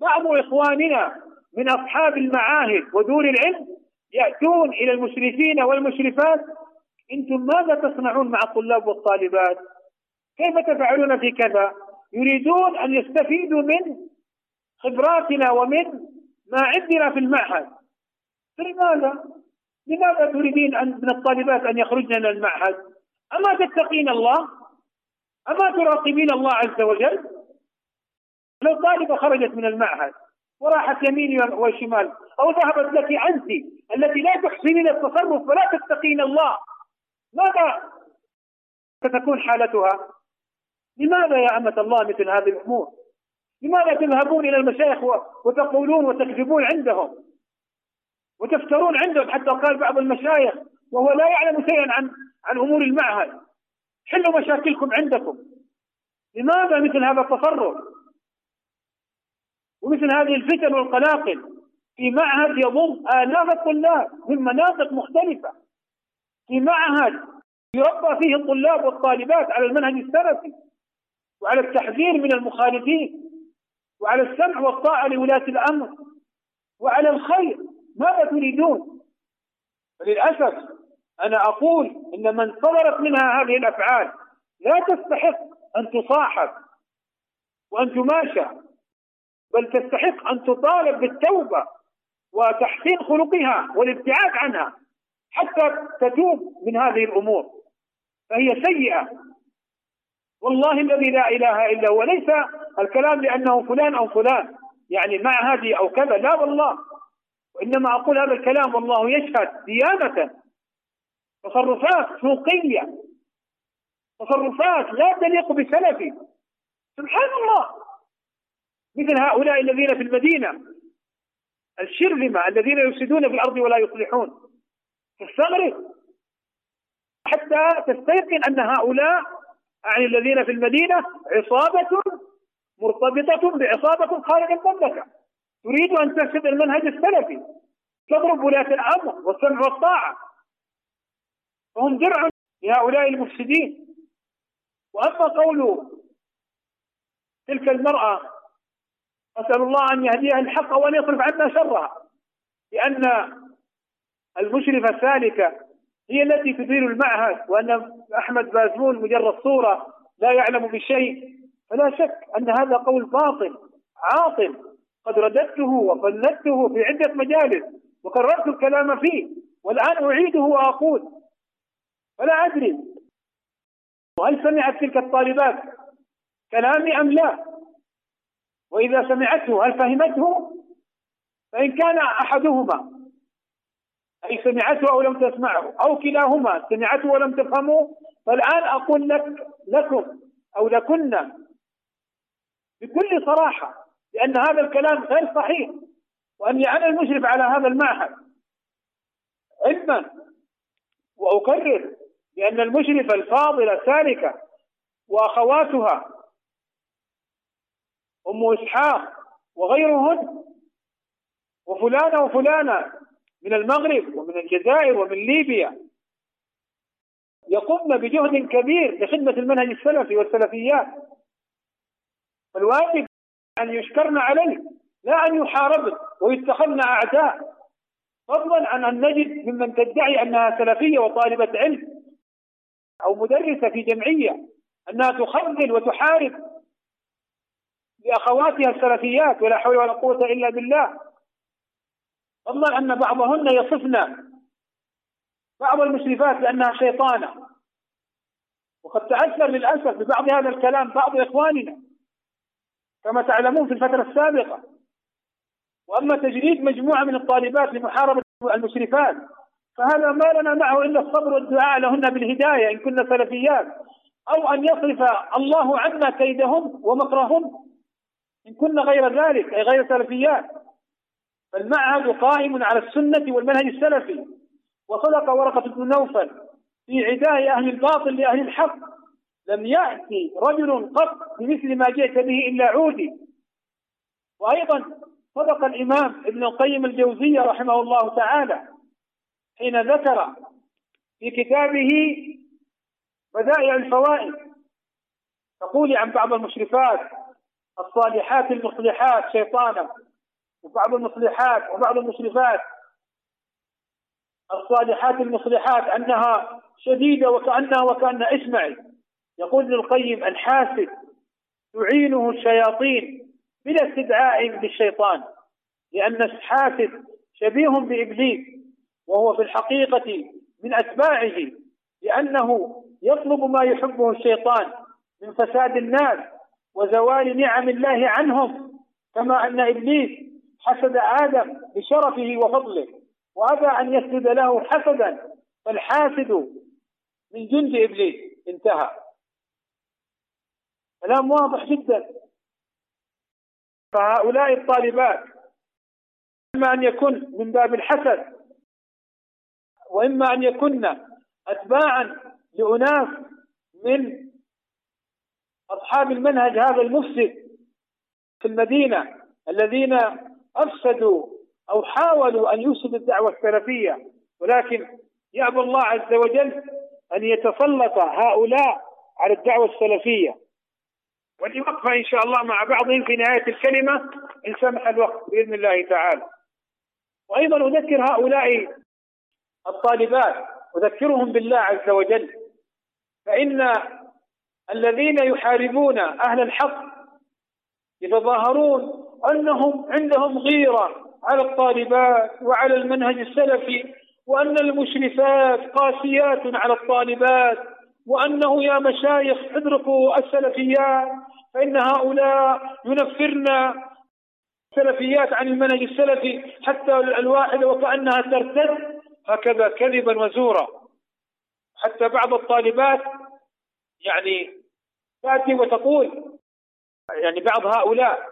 بعض إخواننا من أصحاب المعاهد ودور العلم يأتون إلى المشرفين والمشرفات أنتم ماذا تصنعون مع الطلاب والطالبات؟ كيف تفعلون في كذا؟ يريدون أن يستفيدوا من خبراتنا ومن ما عندنا في المعهد. لماذا لماذا تريدين أن من الطالبات أن يخرجن من المعهد؟ أما تتقين الله؟ أما تراقبين الله عز وجل؟ لو طالبة خرجت من المعهد وراحت يمين وشمال أو ذهبت لك أنت التي لا تحسنين التصرف ولا تتقين الله ماذا ستكون حالتها؟ لماذا يا أمة الله مثل هذه الأمور؟ لماذا تذهبون إلى المشايخ وتقولون وتكذبون عندهم؟ وتفترون عندهم حتى قال بعض المشايخ وهو لا يعلم شيئا عن عن أمور المعهد. حلوا مشاكلكم عندكم. لماذا مثل هذا التصرف؟ ومثل هذه الفتن والقلاقل. في معهد يضم آلاف الطلاب من مناطق مختلفة. في معهد يربى فيه الطلاب والطالبات على المنهج السلفي وعلى التحذير من المخالفين وعلى السمع والطاعة لولاة الأمر وعلى الخير. ماذا تريدون؟ للأسف أنا أقول إن من صدرت منها هذه الأفعال لا تستحق أن تصاحب وأن تماشى بل تستحق أن تطالب بالتوبة وتحسين خلقها والابتعاد عنها. حتى تتوب من هذه الأمور. فهي سيئة. والله الذي لا إله إلا هو. ليس الكلام لأنه فلان أو فلان. يعني مع هذه أو كذا. لا والله. وإنما أقول هذا الكلام والله يشهد ديانة. تصرفات سوقية تصرفات لا تليق بسلفي سبحان الله. مثل هؤلاء الذين في المدينة. الشرذمة الذين يفسدون في الأرض ولا يصلحون. تستغرب حتى تستيقن أن هؤلاء يعني الذين في المدينة عصابة مرتبطة بعصابة خارج المملكة. تريد أن تفسد المنهج السلفي. تضرب ولاة الأمر والسمع والطاعة. فهم درع لهؤلاء المفسدين. وأما قول تلك المرأة أسأل الله أن يهديها الحق وأن يصرف عنا شرها. لأن المشرفة السالكة هي التي تدير المعهد وأن أحمد بازمول مجرد صورة لا يعلم بشيء فلا شك أن هذا قول باطل عاطل. قد رددته وفندته في عدة مجالس وكررت الكلام فيه والآن أعيده وأقول. فلا أدري. وهل سمعت تلك الطالبات كلامي أم لا؟ وإذا سمعته هل فهمته؟ فإن كان أحدهما. أي سمعته أو لم تسمعه أو كلاهما سمعته ولم تفهمه فالآن أقول لك لكم أو لكن بكل صراحة لأن هذا الكلام غير صحيح وأني أنا المشرف على هذا المعهد. علما وأكرر بأن المشرفة الفاضلة السالكة وأخواتها أم إسحاق وغيرهن وفلانة وفلانة من المغرب ومن الجزائر ومن ليبيا. يقومن بجهد كبير لخدمة المنهج السلفي والسلفيات. فالواجب أن يشكرن عليه لا أن يحاربن ويتخذن أعداء. فضلا عن أن نجد ممن تدعي أنها سلفية وطالبة علم أو مدرسة في جمعية أنها تخذل وتحارب لأخواتها السلفيات ولا حول ولا قوة إلا بالله. فضلا أن بعضهن يصفن بعض المشرفات بأنها شيطانة. وقد تأثر للأسف ببعض هذا الكلام بعض إخواننا. كما تعلمون في الفترة السابقة. وأما تجريد مجموعة من الطالبات لمحاربة المشرفات فهذا ما لنا معه إلا الصبر والدعاء لهن بالهداية إن كنا سلفيات. أو أن يصرف الله عنا كيدهم ومكرهم إن كنا غير ذلك أي غير سلفيات. فالمعهد قائم على السنة والمنهج السلفي وصدق ورقة بن نوفل في عداء أهل الباطل لأهل الحق. لم يأتي رجل قط بمثل ما جئت به إلا عودي. وأيضا صدق الإمام ابن القيم الجوزية رحمه الله تعالى حين ذكر في كتابه بدائع الفوائد. تقول عن بعض المشرفات الصالحات المصلحات شيطانا وبعض المصلحات وبعض المشرفات. الصالحات المصلحات أنها شديدة وكأنها وكأن اسمعي يقول ابن القيم الحاسد تعينه الشياطين بلا استدعاء للشيطان لأن الحاسد شبيه بإبليس وهو في الحقيقة من أتباعه لأنه يطلب ما يحبه الشيطان من فساد الناس وزوال نعم الله عنهم كما أن إبليس حسد آدم بشرفه وفضله وأبى أن يسجد له حسدا فالحاسد من جند إبليس انتهى. كلام واضح جدا. فهؤلاء الطالبات إما أن يكون من باب الحسد وإما أن يكن أتباعا لأناس من أصحاب المنهج هذا المفسد في المدينة الذين أفسدوا أو حاولوا أن يفسدوا الدعوة السلفية ولكن يأبى الله عز وجل أن يتسلط هؤلاء على الدعوة السلفية. ولي وقفة إن شاء الله مع بعضهم في نهاية الكلمة إن سمح الوقت بإذن الله تعالى. وأيضا أذكر هؤلاء الطالبات أذكرهم بالله عز وجل. فإن الذين يحاربون أهل الحق يتظاهرون أنهم عندهم غيرة على الطالبات وعلى المنهج السلفي وأن المشرفات قاسيات على الطالبات وأنه يا مشايخ ادركوا السلفيات فإن هؤلاء ينفرن السلفيات عن المنهج السلفي حتى الواحدة وكأنها ترتد هكذا كذبا وزورا. حتى بعض الطالبات يعني تأتي وتقول يعني بعض هؤلاء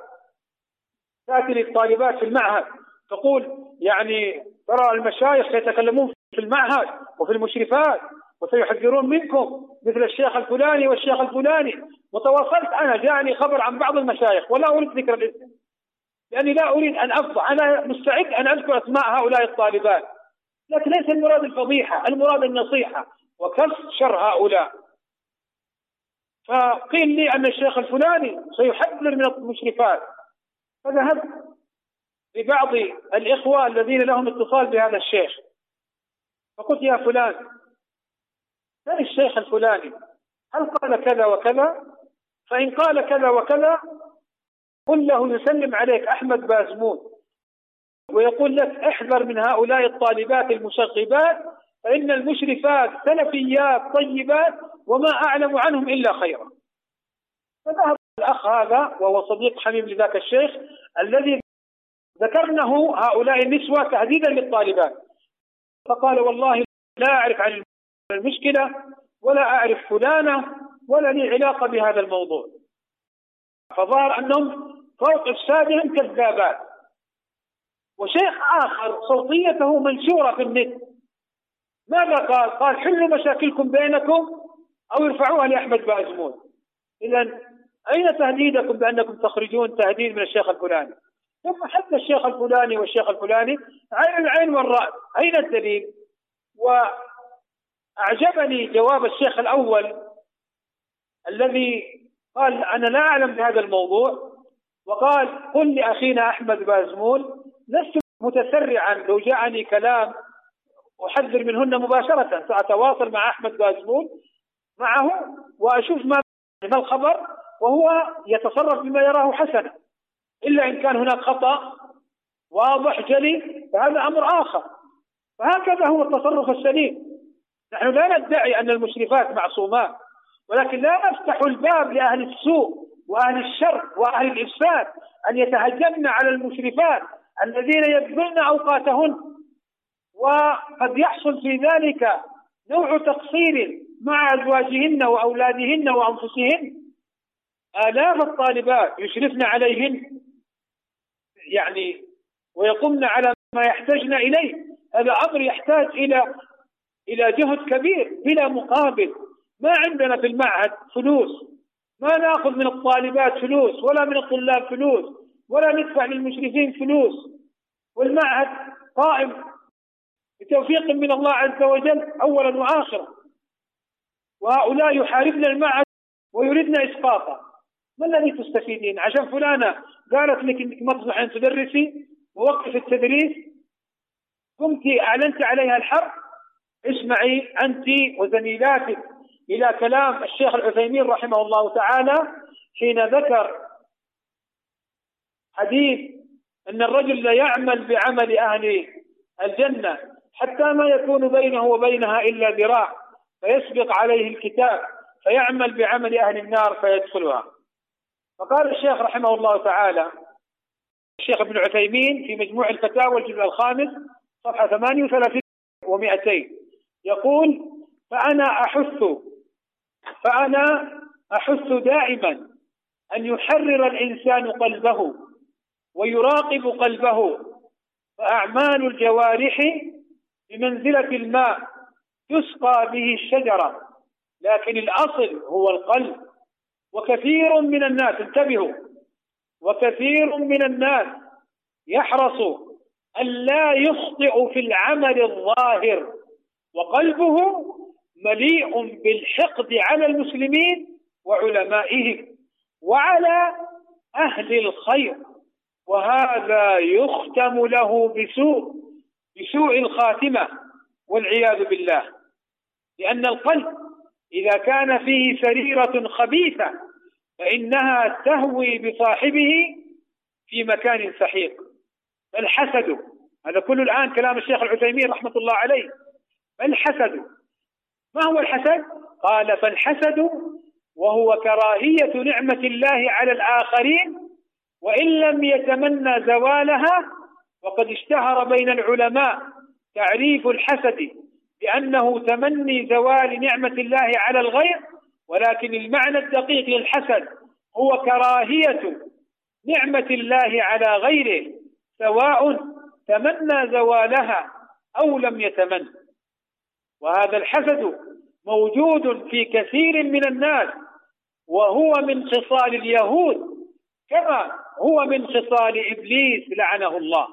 تأتي للطالبات في المعهد تقول يعني ترى المشايخ يتكلمون في المعهد وفي المشرفات وسيحذرون منكم مثل الشيخ الفلاني والشيخ الفلاني. وتواصلت أنا جاءني خبر عن بعض المشايخ ولا أريد ذكر الاسم لأني لا أريد أن أفضح. أنا مستعد أن أذكر أسماء هؤلاء الطالبات لكن ليس المراد الفضيحة المراد النصيحة وكف شر هؤلاء. فقيل لي أن الشيخ الفلاني سيحذر من المشرفات. فذهبت لبعض الإخوة الذين لهم اتصال بهذا الشيخ. فقلت يا فلان من الشيخ الفلاني؟ هل قال كذا وكذا؟ فإن قال كذا وكذا قل له يسلم عليك أحمد بازمون ويقول لك احذر من هؤلاء الطالبات المشغبات فإن المشرفات سلفيات طيبات وما أعلم عنهم إلا خيرا. فذهب الأخ هذا وهو صديق حميم لذاك الشيخ الذي ذكرنه هؤلاء النسوة تهديدا للطالبات فقال والله لا أعرف عن المشكلة ولا أعرف فلانة ولا لي علاقة بهذا الموضوع. فظهر أنهم فوق إفسادهم كذابات. وشيخ آخر صوتيته منشورة في النت. ماذا قال؟ قال حلوا مشاكلكم بينكم أو ارفعوها لأحمد بازمون إذا أين تهديدكم بأنكم تخرجون تهديد من الشيخ الفلاني؟ ثم حتى الشيخ الفلاني والشيخ الفلاني عين العين والرأس. أين الدليل؟ وأعجبني جواب الشيخ الأول الذي قال أنا لا أعلم بهذا الموضوع وقال قل لأخينا أحمد بازمول لست متسرعا لو جاءني كلام أحذر منهن مباشرة سأتواصل مع أحمد بازمول معه وأشوف ما ما الخبر. وهو يتصرف بما يراه حسنا إلا إن كان هناك خطأ واضح جلي فهذا أمر آخر. فهكذا هو التصرف السليم. نحن لا ندعي أن المشرفات معصومات ولكن لا نفتح الباب لأهل السوء وأهل الشر وأهل الإفساد أن يتهجمن على المشرفات الذين يبذلن أوقاتهن. وقد يحصل في ذلك نوع تقصير مع أزواجهن وأولادهن وأنفسهن. آلاف الطالبات يشرفن عليهن يعني ويقمن على ما يحتاجن إليه. هذا أمر يحتاج إلى إلى جهد كبير بلا مقابل. ما عندنا في المعهد فلوس. ما نأخذ من الطالبات فلوس ولا من الطلاب فلوس ولا ندفع للمشرفين فلوس. والمعهد قائم بتوفيق من الله عز وجل اولا واخرا. وهؤلاء يحاربن المعهد ويريدن إسقاطه. ما الذي تستفيدين؟ عشان فلانة قالت لك إنك ما ان تدرسي ووقف التدريس قمت أعلنت عليها الحرب اسمعي أنت وزميلاتك إلى كلام الشيخ العثيمين رحمه الله تعالى حين ذكر حديث أن الرجل لا يعمل بعمل أهل الجنة حتى ما يكون بينه وبينها إلا ذراع فيسبق عليه الكتاب فيعمل بعمل أهل النار فيدخلها. فقال الشيخ رحمه الله تعالى الشيخ ابن عثيمين في مجموع الفتاوى الجزء الخامس صفحة 38 و200 يقول فأنا أحث فأنا أحث دائما أن يحرر الإنسان قلبه ويراقب قلبه فأعمال الجوارح بمنزلة الماء تسقى به الشجرة لكن الأصل هو القلب. وكثير من الناس انتبهوا. وكثير من الناس يحرص أن لا يخطئ في العمل الظاهر وقلبه مليء بالحقد على المسلمين وعلمائهم وعلى أهل الخير. وهذا يختم له بسوء بسوء الخاتمة والعياذ بالله. لأن القلب إذا كان فيه سريرة خبيثة فإنها تهوي بصاحبه في مكان سحيق. الحسد هذا كله الآن كلام الشيخ العثيمين رحمة الله عليه. فالحسد ما هو الحسد؟ قال فالحسد وهو كراهية نعمة الله على الآخرين وإن لم يتمنى زوالها وقد اشتهر بين العلماء تعريف الحسد. بأنه تمني زوال نعمة الله على الغير ولكن المعنى الدقيق للحسد هو كراهية نعمة الله على غيره سواء تمنى زوالها أو لم يتمن وهذا الحسد موجود في كثير من الناس وهو من خصال اليهود كما هو من خصال إبليس لعنه الله.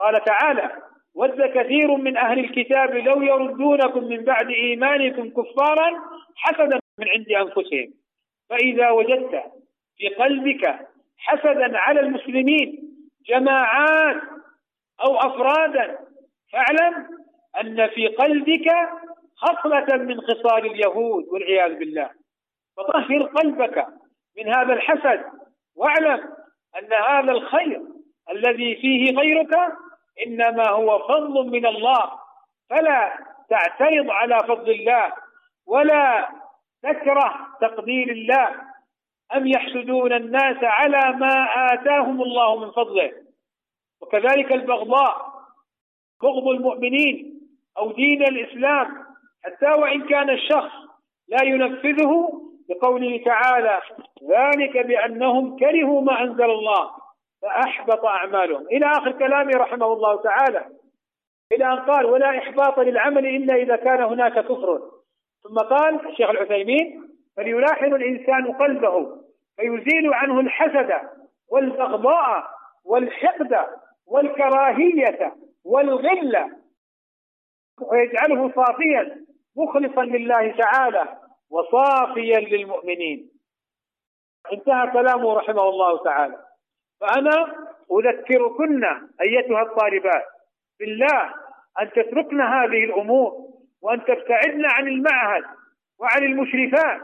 قال تعالى ود كثير من أهل الكتاب لو يردونكم من بعد إيمانكم كفارا حسدا من عند أنفسهم. فإذا وجدت في قلبك حسدا على المسلمين جماعات أو أفرادا فاعلم أن في قلبك خصلة من خصال اليهود والعياذ بالله. فطهر قلبك من هذا الحسد واعلم أن هذا الخير الذي فيه غيرك إنما هو فضل من الله. فلا تعترض على فضل الله ولا تكره تقدير الله. أم يحسدون الناس على ما آتاهم الله من فضله؟ وكذلك البغضاء بغض المؤمنين أو دين الإسلام. حتى وإن كان الشخص لا ينفذه بقوله تعالى ذلك بأنهم كرهوا ما أنزل الله. فأحبط أعمالهم. إلى آخر كلامه رحمه الله تعالى إلى أن قال ولا إحباط للعمل إلا إذا كان هناك كفر. ثم قال الشيخ العثيمين فليلاحظ الإنسان قلبه فيزيل عنه الحسد والبغضاء والحقد والكراهية والغلة ويجعله صافيا مخلصا لله تعالى وصافيا للمؤمنين. انتهى كلامه رحمه الله تعالى. فأنا أذكركن أيتها الطالبات. بالله أن تتركن هذه الأمور وأن تبتعدن عن المعهد وعن المشرفات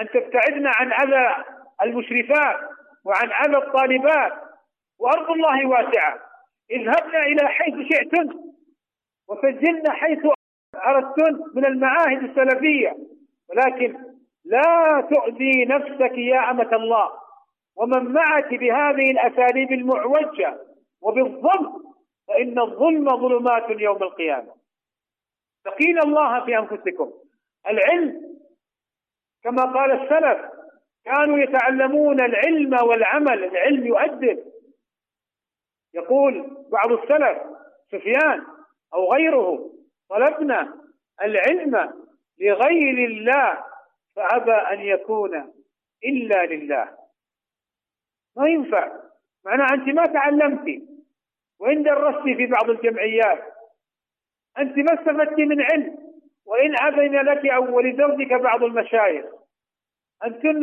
أن تبتعدن عن أذى المشرفات وعن أذى الطالبات. وأرض الله واسعة. اذهبن إلى حيث شئتن وسجلن حيث أردتن من المعاهد السلفية. ولكن لا تؤذي نفسك يا أمة الله. ومن معك بهذه الأساليب المعوجة وبالظلم فإن الظلم ظلمات يوم القيامة. تقين الله في أنفسكم العلم كما قال السلف كانوا يتعلمون العلم والعمل العلم يؤدب. يقول بعض السلف سفيان أو غيره طلبنا العلم لغير الله فأبى أن يكون إلا لله. ما ينفع. معناه أنت ما تعلمتي. وإن درستي في بعض الجمعيات. أنت ما استفدت من علم. وإن أذن لك أو ولزوجك بعض المشايخ. أنتن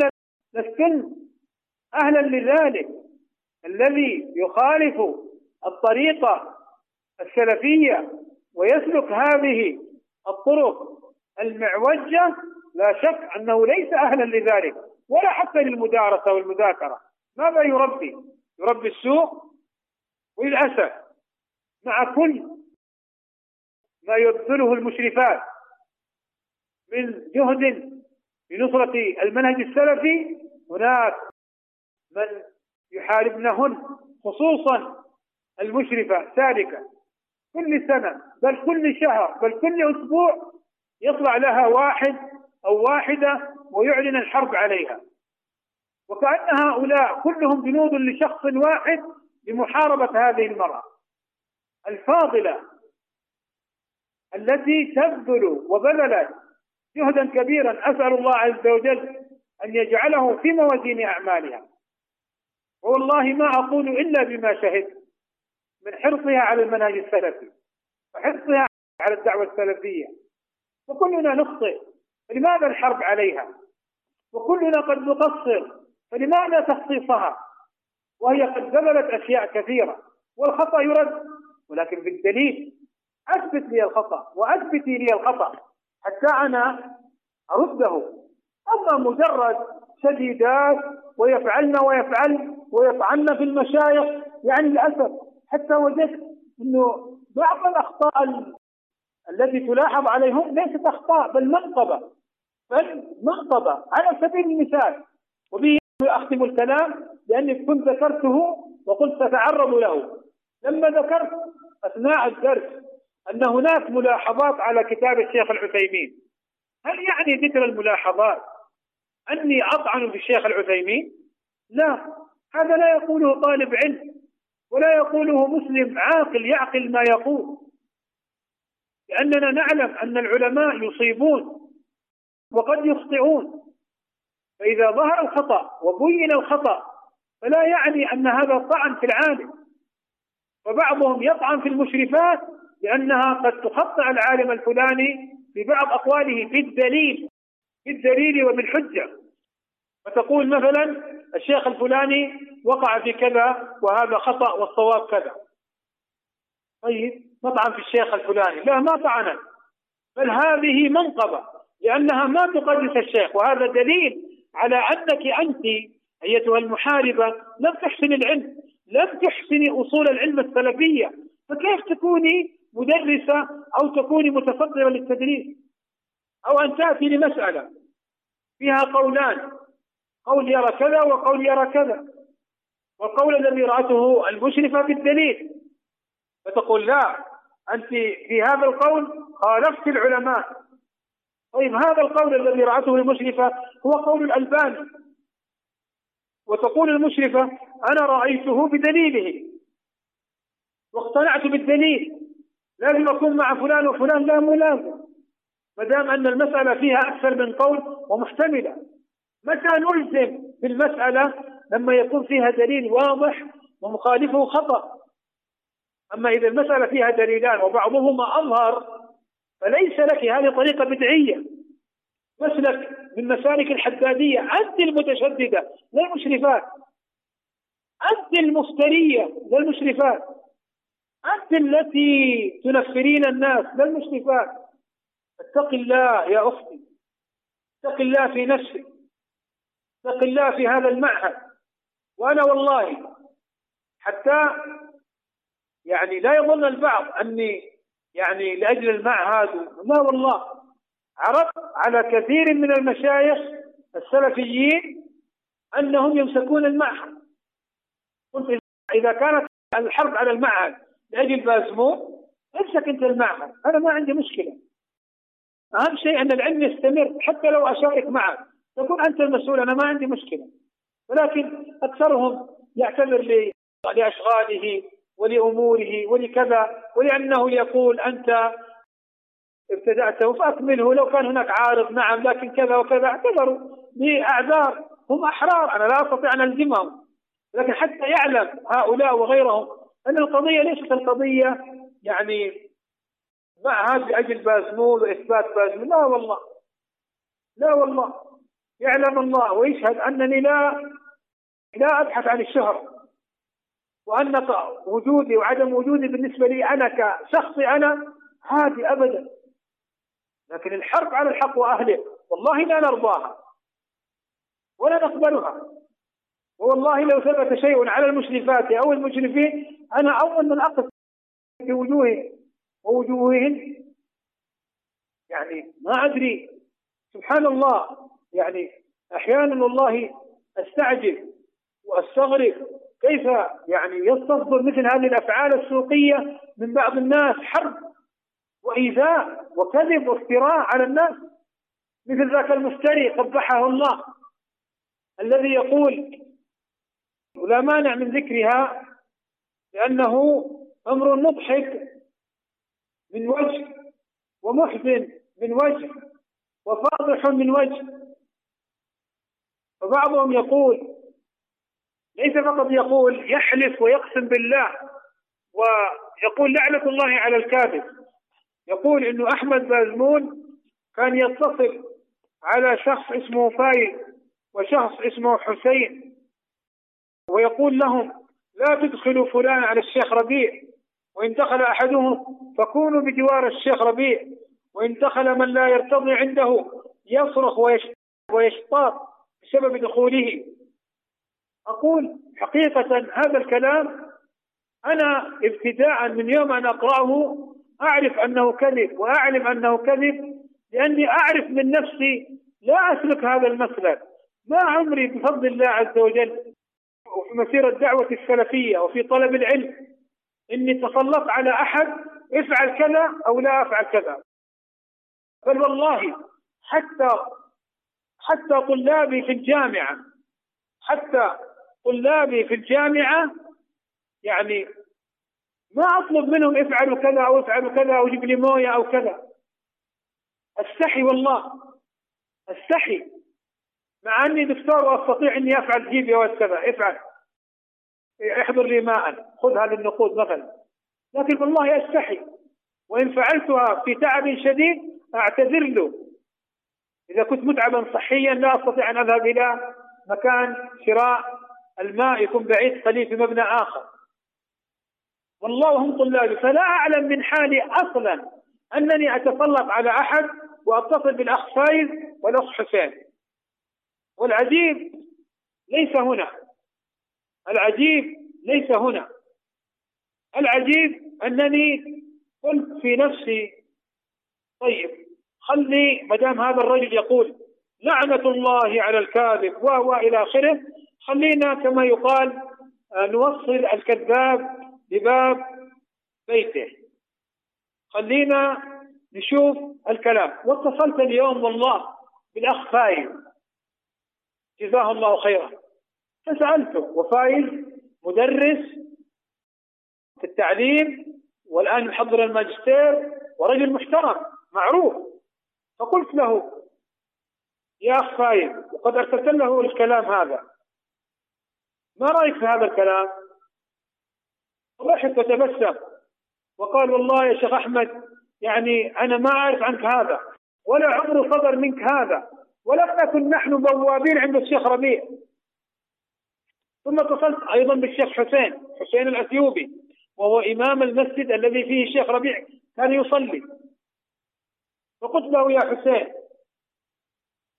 لستن أهلا لذلك. الذي يخالف الطريقة السلفية ويسلك هذه الطرق المعوجة لا شك أنه ليس أهلا لذلك. ولا حتى للمدارسة والمذاكرة. ماذا يربي؟ يربي السوء وللأسف مع كل ما يبذله المشرفات من جهد لنصرة المنهج السلفي هناك من يحاربنهن خصوصا المشرفة سالكة كل سنة بل كل شهر بل كل أسبوع يطلع لها واحد أو واحدة ويعلن الحرب عليها. وكأن هؤلاء كلهم جنود لشخص واحد لمحاربة هذه المرأة. الفاضلة التي تبذل وبذلت جهدا كبيرا أسأل الله عز وجل أن يجعله في موازين أعمالها. والله ما أقول إلا بما شهدت من حرصها على المنهج السلفي وحرصها على الدعوة السلفية. وكلنا نخطئ فلماذا الحرب عليها؟ وكلنا قد نقصر. فلماذا تخصيصها؟ وهي قد بذلت أشياء كثيرة والخطأ يرد ولكن بالدليل أثبت لي الخطأ وأثبتي لي الخطأ حتى أنا أرده. أما مجرد شديدات ويفعلن ويفعلن ويطعن في المشايخ يعني للأسف حتى وجدت أنه بعض الأخطاء التي تلاحظ عليهم ليست أخطاء بل منقبة بل منقبة. على سبيل المثال وبه أختم الكلام لأني كنت ذكرته وقلت سأتعرض له. لما ذكرت أثناء الدرس أن هناك ملاحظات على كتاب الشيخ العثيمين. هل يعني ذكر الملاحظات أني أطعن في الشيخ العثيمين؟ لا هذا لا يقوله طالب علم ولا يقوله مسلم عاقل يعقل ما يقول. لأننا نعلم أن العلماء يصيبون وقد يخطئون. فإذا ظهر الخطأ وبين الخطأ فلا يعني أن هذا طعن في العالم. وبعضهم يطعن في المشرفات لأنها قد تخطئ العالم الفلاني في بعض أقواله في الدليل في الدليل وبالحجة فتقول مثلا الشيخ الفلاني وقع في كذا وهذا خطأ والصواب كذا. طيب نطعن في الشيخ الفلاني؟ لا ما طعنت. بل هذه منقبة لأنها ما تقدس الشيخ وهذا دليل على أنك أنت أيتها المحاربة لم تحسن العلم لم تحسني أصول العلم السلفية فكيف تكوني مدرسة أو تكوني متصدرة للتدريس؟ أو أن تأتي لمسألة فيها قولان قول يرى كذا وقول يرى كذا والقول الذي رأته المشرفة بالدليل فتقول لا أنت في هذا القول خالفت العلماء. طيب هذا القول الذي رأته المشرفة هو قول الألباني وتقول المشرفة أنا رأيته بدليله. واقتنعت بالدليل. لازم أكون مع فلان وفلان لا ملازم ما دام أن المسألة فيها أكثر من قول ومحتملة. متى نلزم بالمسألة لما يكون فيها دليل واضح ومخالفه خطأ؟ أما إذا المسألة فيها دليلان وبعضهما أظهر فليس لك هذه طريقة بدعية. مسلك من مسالك الحدادية. أنت المتشددة لا المشرفات أنت المفترية لا المشرفات أنت التي تنفرين الناس لا المشرفات اتق الله يا أختي. اتق الله في نفسك. اتق الله في هذا المعهد. وأنا والله حتى يعني لا يظن البعض أني يعني لأجل المعهد لا والله عرضت على كثير من المشايخ السلفيين أنهم يمسكون المعهد قلت إذا كانت الحرب على المعهد لأجل بازمون امسك أنت المعهد أنا ما عندي مشكلة. أهم شيء أن العلم يستمر حتى لو أشارك معك. تكون أنت المسؤول أنا ما عندي مشكلة. ولكن أكثرهم يعتذر لأشغاله ولأموره ولكذا ولأنه يقول أنت ابتدأته فأكمله لو كان هناك عارض نعم لكن كذا وكذا اعتذروا بأعذار هم أحرار أنا لا أستطيع أن ألزمهم. لكن حتى يعلم هؤلاء وغيرهم أن القضية ليست القضية يعني معها لأجل بازمول وإثبات بازمول لا والله. لا والله. يعلم الله ويشهد أنني لا لا أبحث عن الشهرة وأن وجودي وعدم وجودي بالنسبة لي أنا كشخصي أنا عادي أبدا. لكن الحرب على الحق وأهله والله لا نرضاها ولا نقبلها. والله لو ثبت شيء على المشرفات أو المشرفين أنا أول من أقف في وجوههم ووجوههن يعني ما أدري. سبحان الله. يعني أحيانا والله أستعجل وأستغرب كيف يعني يستصدر مثل هذه الأفعال السوقية من بعض الناس حرب وإيذاء وكذب وافتراء على الناس؟ مثل ذاك المفتري قبحه الله الذي يقول ولا مانع من ذكرها لأنه أمر مضحك من وجه ومحزن من وجه وفاضح من وجه. فبعضهم يقول ليس فقط يقول يحلف ويقسم بالله ويقول لعنة الله على الكاذب. يقول إنه أحمد بازمون كان يتصل على شخص اسمه فايل وشخص اسمه حسين ويقول لهم لا تدخلوا فلان على الشيخ ربيع وإن دخل أحدهم فكونوا بجوار الشيخ ربيع وإن دخل من لا يرتضي عنده يصرخ ويشطاط بسبب دخوله. أقول حقيقة هذا الكلام أنا ابتداء من يوم أن أقرأه أعرف أنه كذب وأعلم أنه كذب لأني أعرف من نفسي لا أسلك هذا المسلك ما عمري بفضل الله عز وجل وفي مسيرة الدعوة السلفية وفي طلب العلم إني تسلطت على أحد افعل كذا أو لا أفعل كذا. بل والله حتى حتى طلابي في الجامعة حتى طلابي في الجامعة يعني ما أطلب منهم افعلوا كذا أو افعلوا كذا أو جيب لي موية أو كذا. أستحي والله أستحي. مع أني دكتور وأستطيع أني أفعل جيب يا كذا افعل. احضر لي ماء خذ هذه النقود مثلا. لكن والله أستحي. وإن فعلتها في تعب شديد أعتذر له. إذا كنت متعبا صحيا لا أستطيع أن أذهب إلى مكان شراء الماء يكون بعيد قليل في مبنى آخر. والله هم طلابي فلا أعلم من حالي أصلا أنني أتسلط على أحد وأتصل بالأخ فايز والأخ حسين. والعجيب ليس هنا. العجيب ليس هنا. العجيب أنني قلت في نفسي طيب خلي ما دام هذا الرجل يقول لعنة الله على الكاذب وهو إلى آخره. خلينا كما يقال آه، نوصل الكذاب لباب بيته. خلينا نشوف الكلام. واتصلت اليوم والله بالأخ فايز جزاه الله خيرا. فسألته وفايز مدرس في التعليم والآن يحضر الماجستير ورجل محترم معروف. فقلت له يا أخ فايز وقد أرسلت له الكلام هذا. ما رأيك في هذا الكلام؟ ضحك وتبسم. وقال والله يا شيخ أحمد يعني أنا ما أعرف عنك هذا ولا عمر صدر منك هذا ولم نكن نحن بوابين عند الشيخ ربيع. ثم اتصلت أيضا بالشيخ حسين حسين الأثيوبي وهو إمام المسجد الذي فيه الشيخ ربيع كان يصلي. فقلت له يا حسين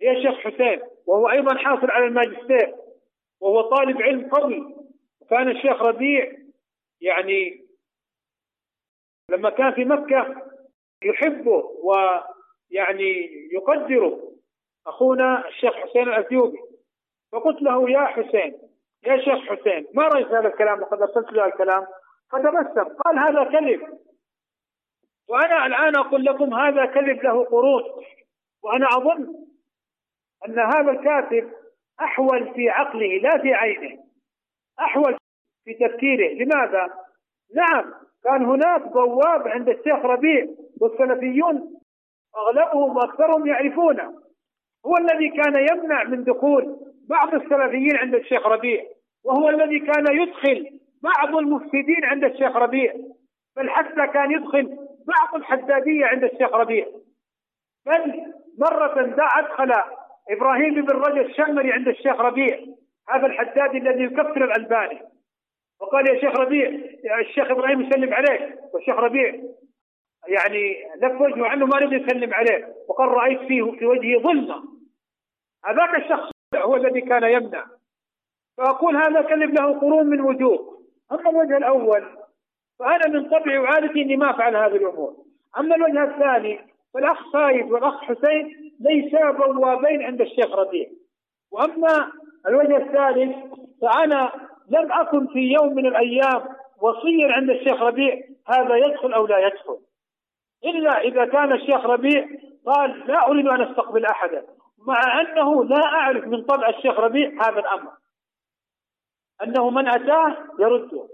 يا شيخ حسين وهو أيضا حاصل على الماجستير وهو طالب علم قوي وكان الشيخ ربيع يعني لما كان في مكة يحبه ويعني يقدره. أخونا الشيخ حسين الأثيوبي. فقلت له يا حسين يا شيخ حسين ما رأيك هذا الكلام وقد أرسلت له الكلام؟ فتبسم قال هذا كذب. وأنا الآن أقول لكم هذا كذب له قرون وأنا أظن أن هذا الكاتب أحول في عقله لا في عينه. أحول في تفكيره. لماذا؟ نعم كان هناك بواب عند الشيخ ربيع والسلفيون أغلبهم وأكثرهم يعرفونه. هو الذي كان يمنع من دخول بعض السلفيين عند الشيخ ربيع وهو الذي كان يدخل بعض المفسدين عند الشيخ ربيع بل حتى كان يدخل بعض الحدادية عند الشيخ ربيع. بل مرة أدخل إبراهيم بن رجب الشمري عند الشيخ ربيع هذا الحدادي الذي يكفر الألباني. وقال يا شيخ ربيع يا الشيخ إبراهيم يسلم عليك والشيخ ربيع يعني لف وجهه عنه ما رضي يسلم عليه. وقال رأيت فيه في وجهه ظلمة. هذاك الشخص هو الذي كان يمنع. فأقول هذا كلم له قرون من وجوه. أما الوجه الأول فأنا من طبعي وعادتي إني ما أفعل هذه الأمور. أما الوجه الثاني فالأخ سايد والأخ حسين ليسا بوابين عند الشيخ ربيع. وأما الوجه الثالث فأنا لم أكن في يوم من الأيام وصيا عند الشيخ ربيع هذا يدخل أو لا يدخل. إلا إذا كان الشيخ ربيع قال لا أريد أن أستقبل أحدا مع أنه لا أعرف من طبع الشيخ ربيع هذا الأمر. أنه من أتاه يرده.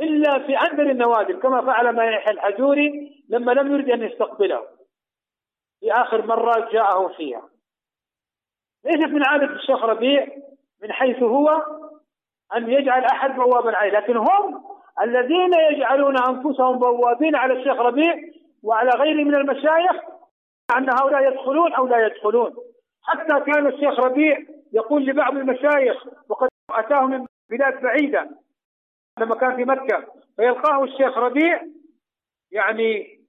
إلا في أندر النوادر كما فعل ما يحيى الحجوري لما لم يرد أن يستقبله. في آخر مرة جاءه فيها. ليست من عادة الشيخ ربيع من حيث هو أن يجعل أحد بوابا عليه لكن هم الذين يجعلون أنفسهم بوابين على الشيخ ربيع وعلى غيره من المشايخ أن هؤلاء يدخلون أو لا يدخلون. حتى كان الشيخ ربيع يقول لبعض المشايخ وقد أتاه من بلاد بعيدة لما كان في مكة فيلقاه الشيخ ربيع يعني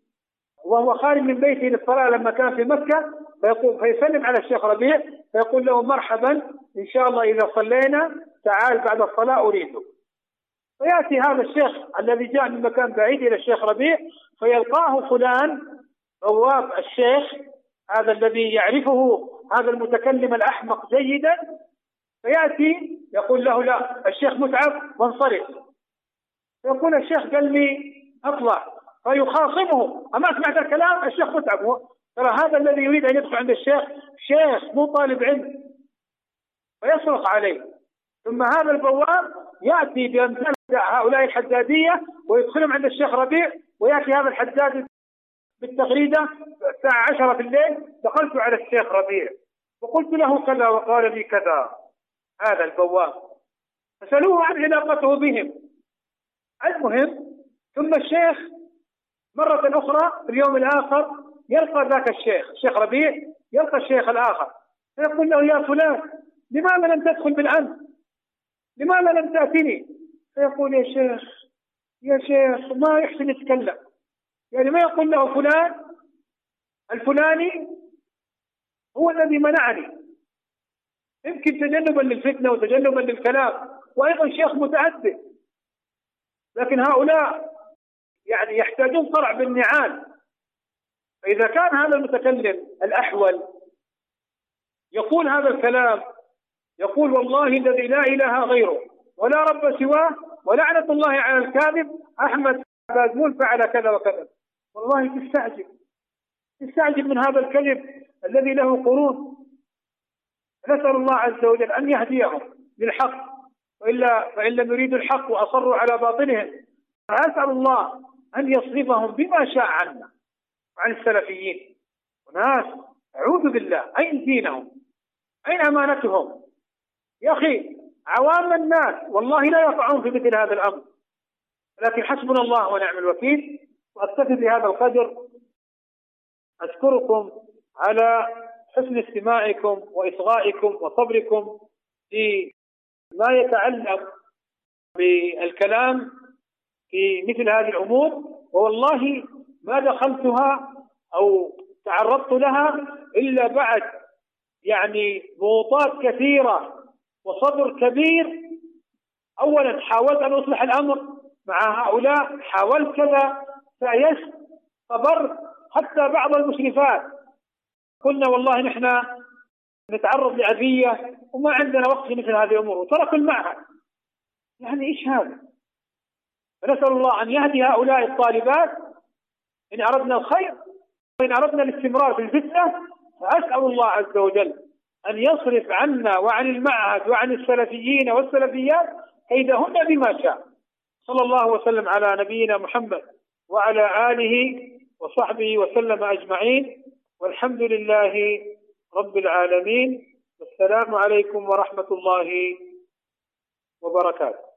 وهو خارج من بيته للصلاة لما كان في مكة فيقول فيسلم على الشيخ ربيع فيقول له مرحبا إن شاء الله إذا صلينا تعال بعد الصلاة أريدك. فيأتي هذا الشيخ الذي جاء من مكان بعيد إلى الشيخ ربيع فيلقاه فلان بواب الشيخ هذا الذي يعرفه هذا المتكلم الأحمق جيدا. فيأتي يقول له لا الشيخ متعب وانصرف. يقول الشيخ قال لي أطلع. فيخاصمه. أما سمعت الكلام الشيخ متعب. ترى هذا الذي يريد أن يدخل عند الشيخ شيخ مو طالب علم. فيصرخ عليه. ثم هذا البواب يأتي بامثال هؤلاء الحدادية ويدخلهم عند الشيخ ربيع ويأتي هذا الحداد بالتغريدة الساعة 10 في الليل. دخلت على الشيخ ربيع. وقلت له كذا وقال لي كذا. هذا البواب. فسألوه عن علاقته بهم. المهم ثم الشيخ مرة أخرى في اليوم الآخر يلقى ذاك الشيخ الشيخ ربيع يلقى الشيخ الآخر. فيقول له يا فلان لماذا لم تدخل بالأمس لماذا لم تأتني؟ فيقول يا شيخ يا شيخ ما يحسن يتكلم. يعني ما يقول له فلان الفلاني هو الذي منعني. يمكن تجنبا للفتنة وتجنبا للكلام وأيضا شيخ متعدد. لكن هؤلاء يعني يحتاجون صرع بالنعال. فإذا كان هذا المتكلم الأحول يقول هذا الكلام يقول والله الذي لا إله غيره ولا رب سواه ولعنة الله على الكاذب أحمد بازمول فعل كذا وكذا. والله تستعجب تستعجب من هذا الكذب الذي له قرون. نسأل الله عز وجل أن يهديهم للحق. وإلا فإن لم يريدوا الحق وأصروا على باطلهم فأسأل الله أن يصرفهم بما شاء عنا وعن السلفيين. وناس أعوذ بالله أين دينهم؟ أين أمانتهم؟ يا أخي عوام الناس والله لا يقعون في مثل هذا الأمر. لكن حسبنا الله ونعم الوكيل وأكتفي بهذا القدر. أشكركم على حسن استماعكم وإصغائكم وصبركم في ما يتعلق بالكلام. في مثل هذه الأمور ووالله ما دخلتها أو تعرضت لها إلا بعد يعني ضغوطات كثيرة وصبر كبير. أولا حاولت أن أصلح الأمر مع هؤلاء حاولت كذا فأيست صبرت حتى بعض المشرفات. قلنا والله نحن نتعرض لأذية وما عندنا وقت في مثل هذه الأمور وتركوا المعهد. يعني إيش هذا؟ فنسأل الله أن يهدي هؤلاء الطالبات. إن أردنا الخير وإن أردنا الاستمرار في الفتنة فأسأل الله عز وجل أن يصرف عنا وعن المعهد وعن السلفيين والسلفيات كيدهن بما شاء. صلى الله وسلم على نبينا محمد وعلى آله وصحبه وسلم أجمعين. والحمد لله رب العالمين. والسلام عليكم ورحمة الله وبركاته.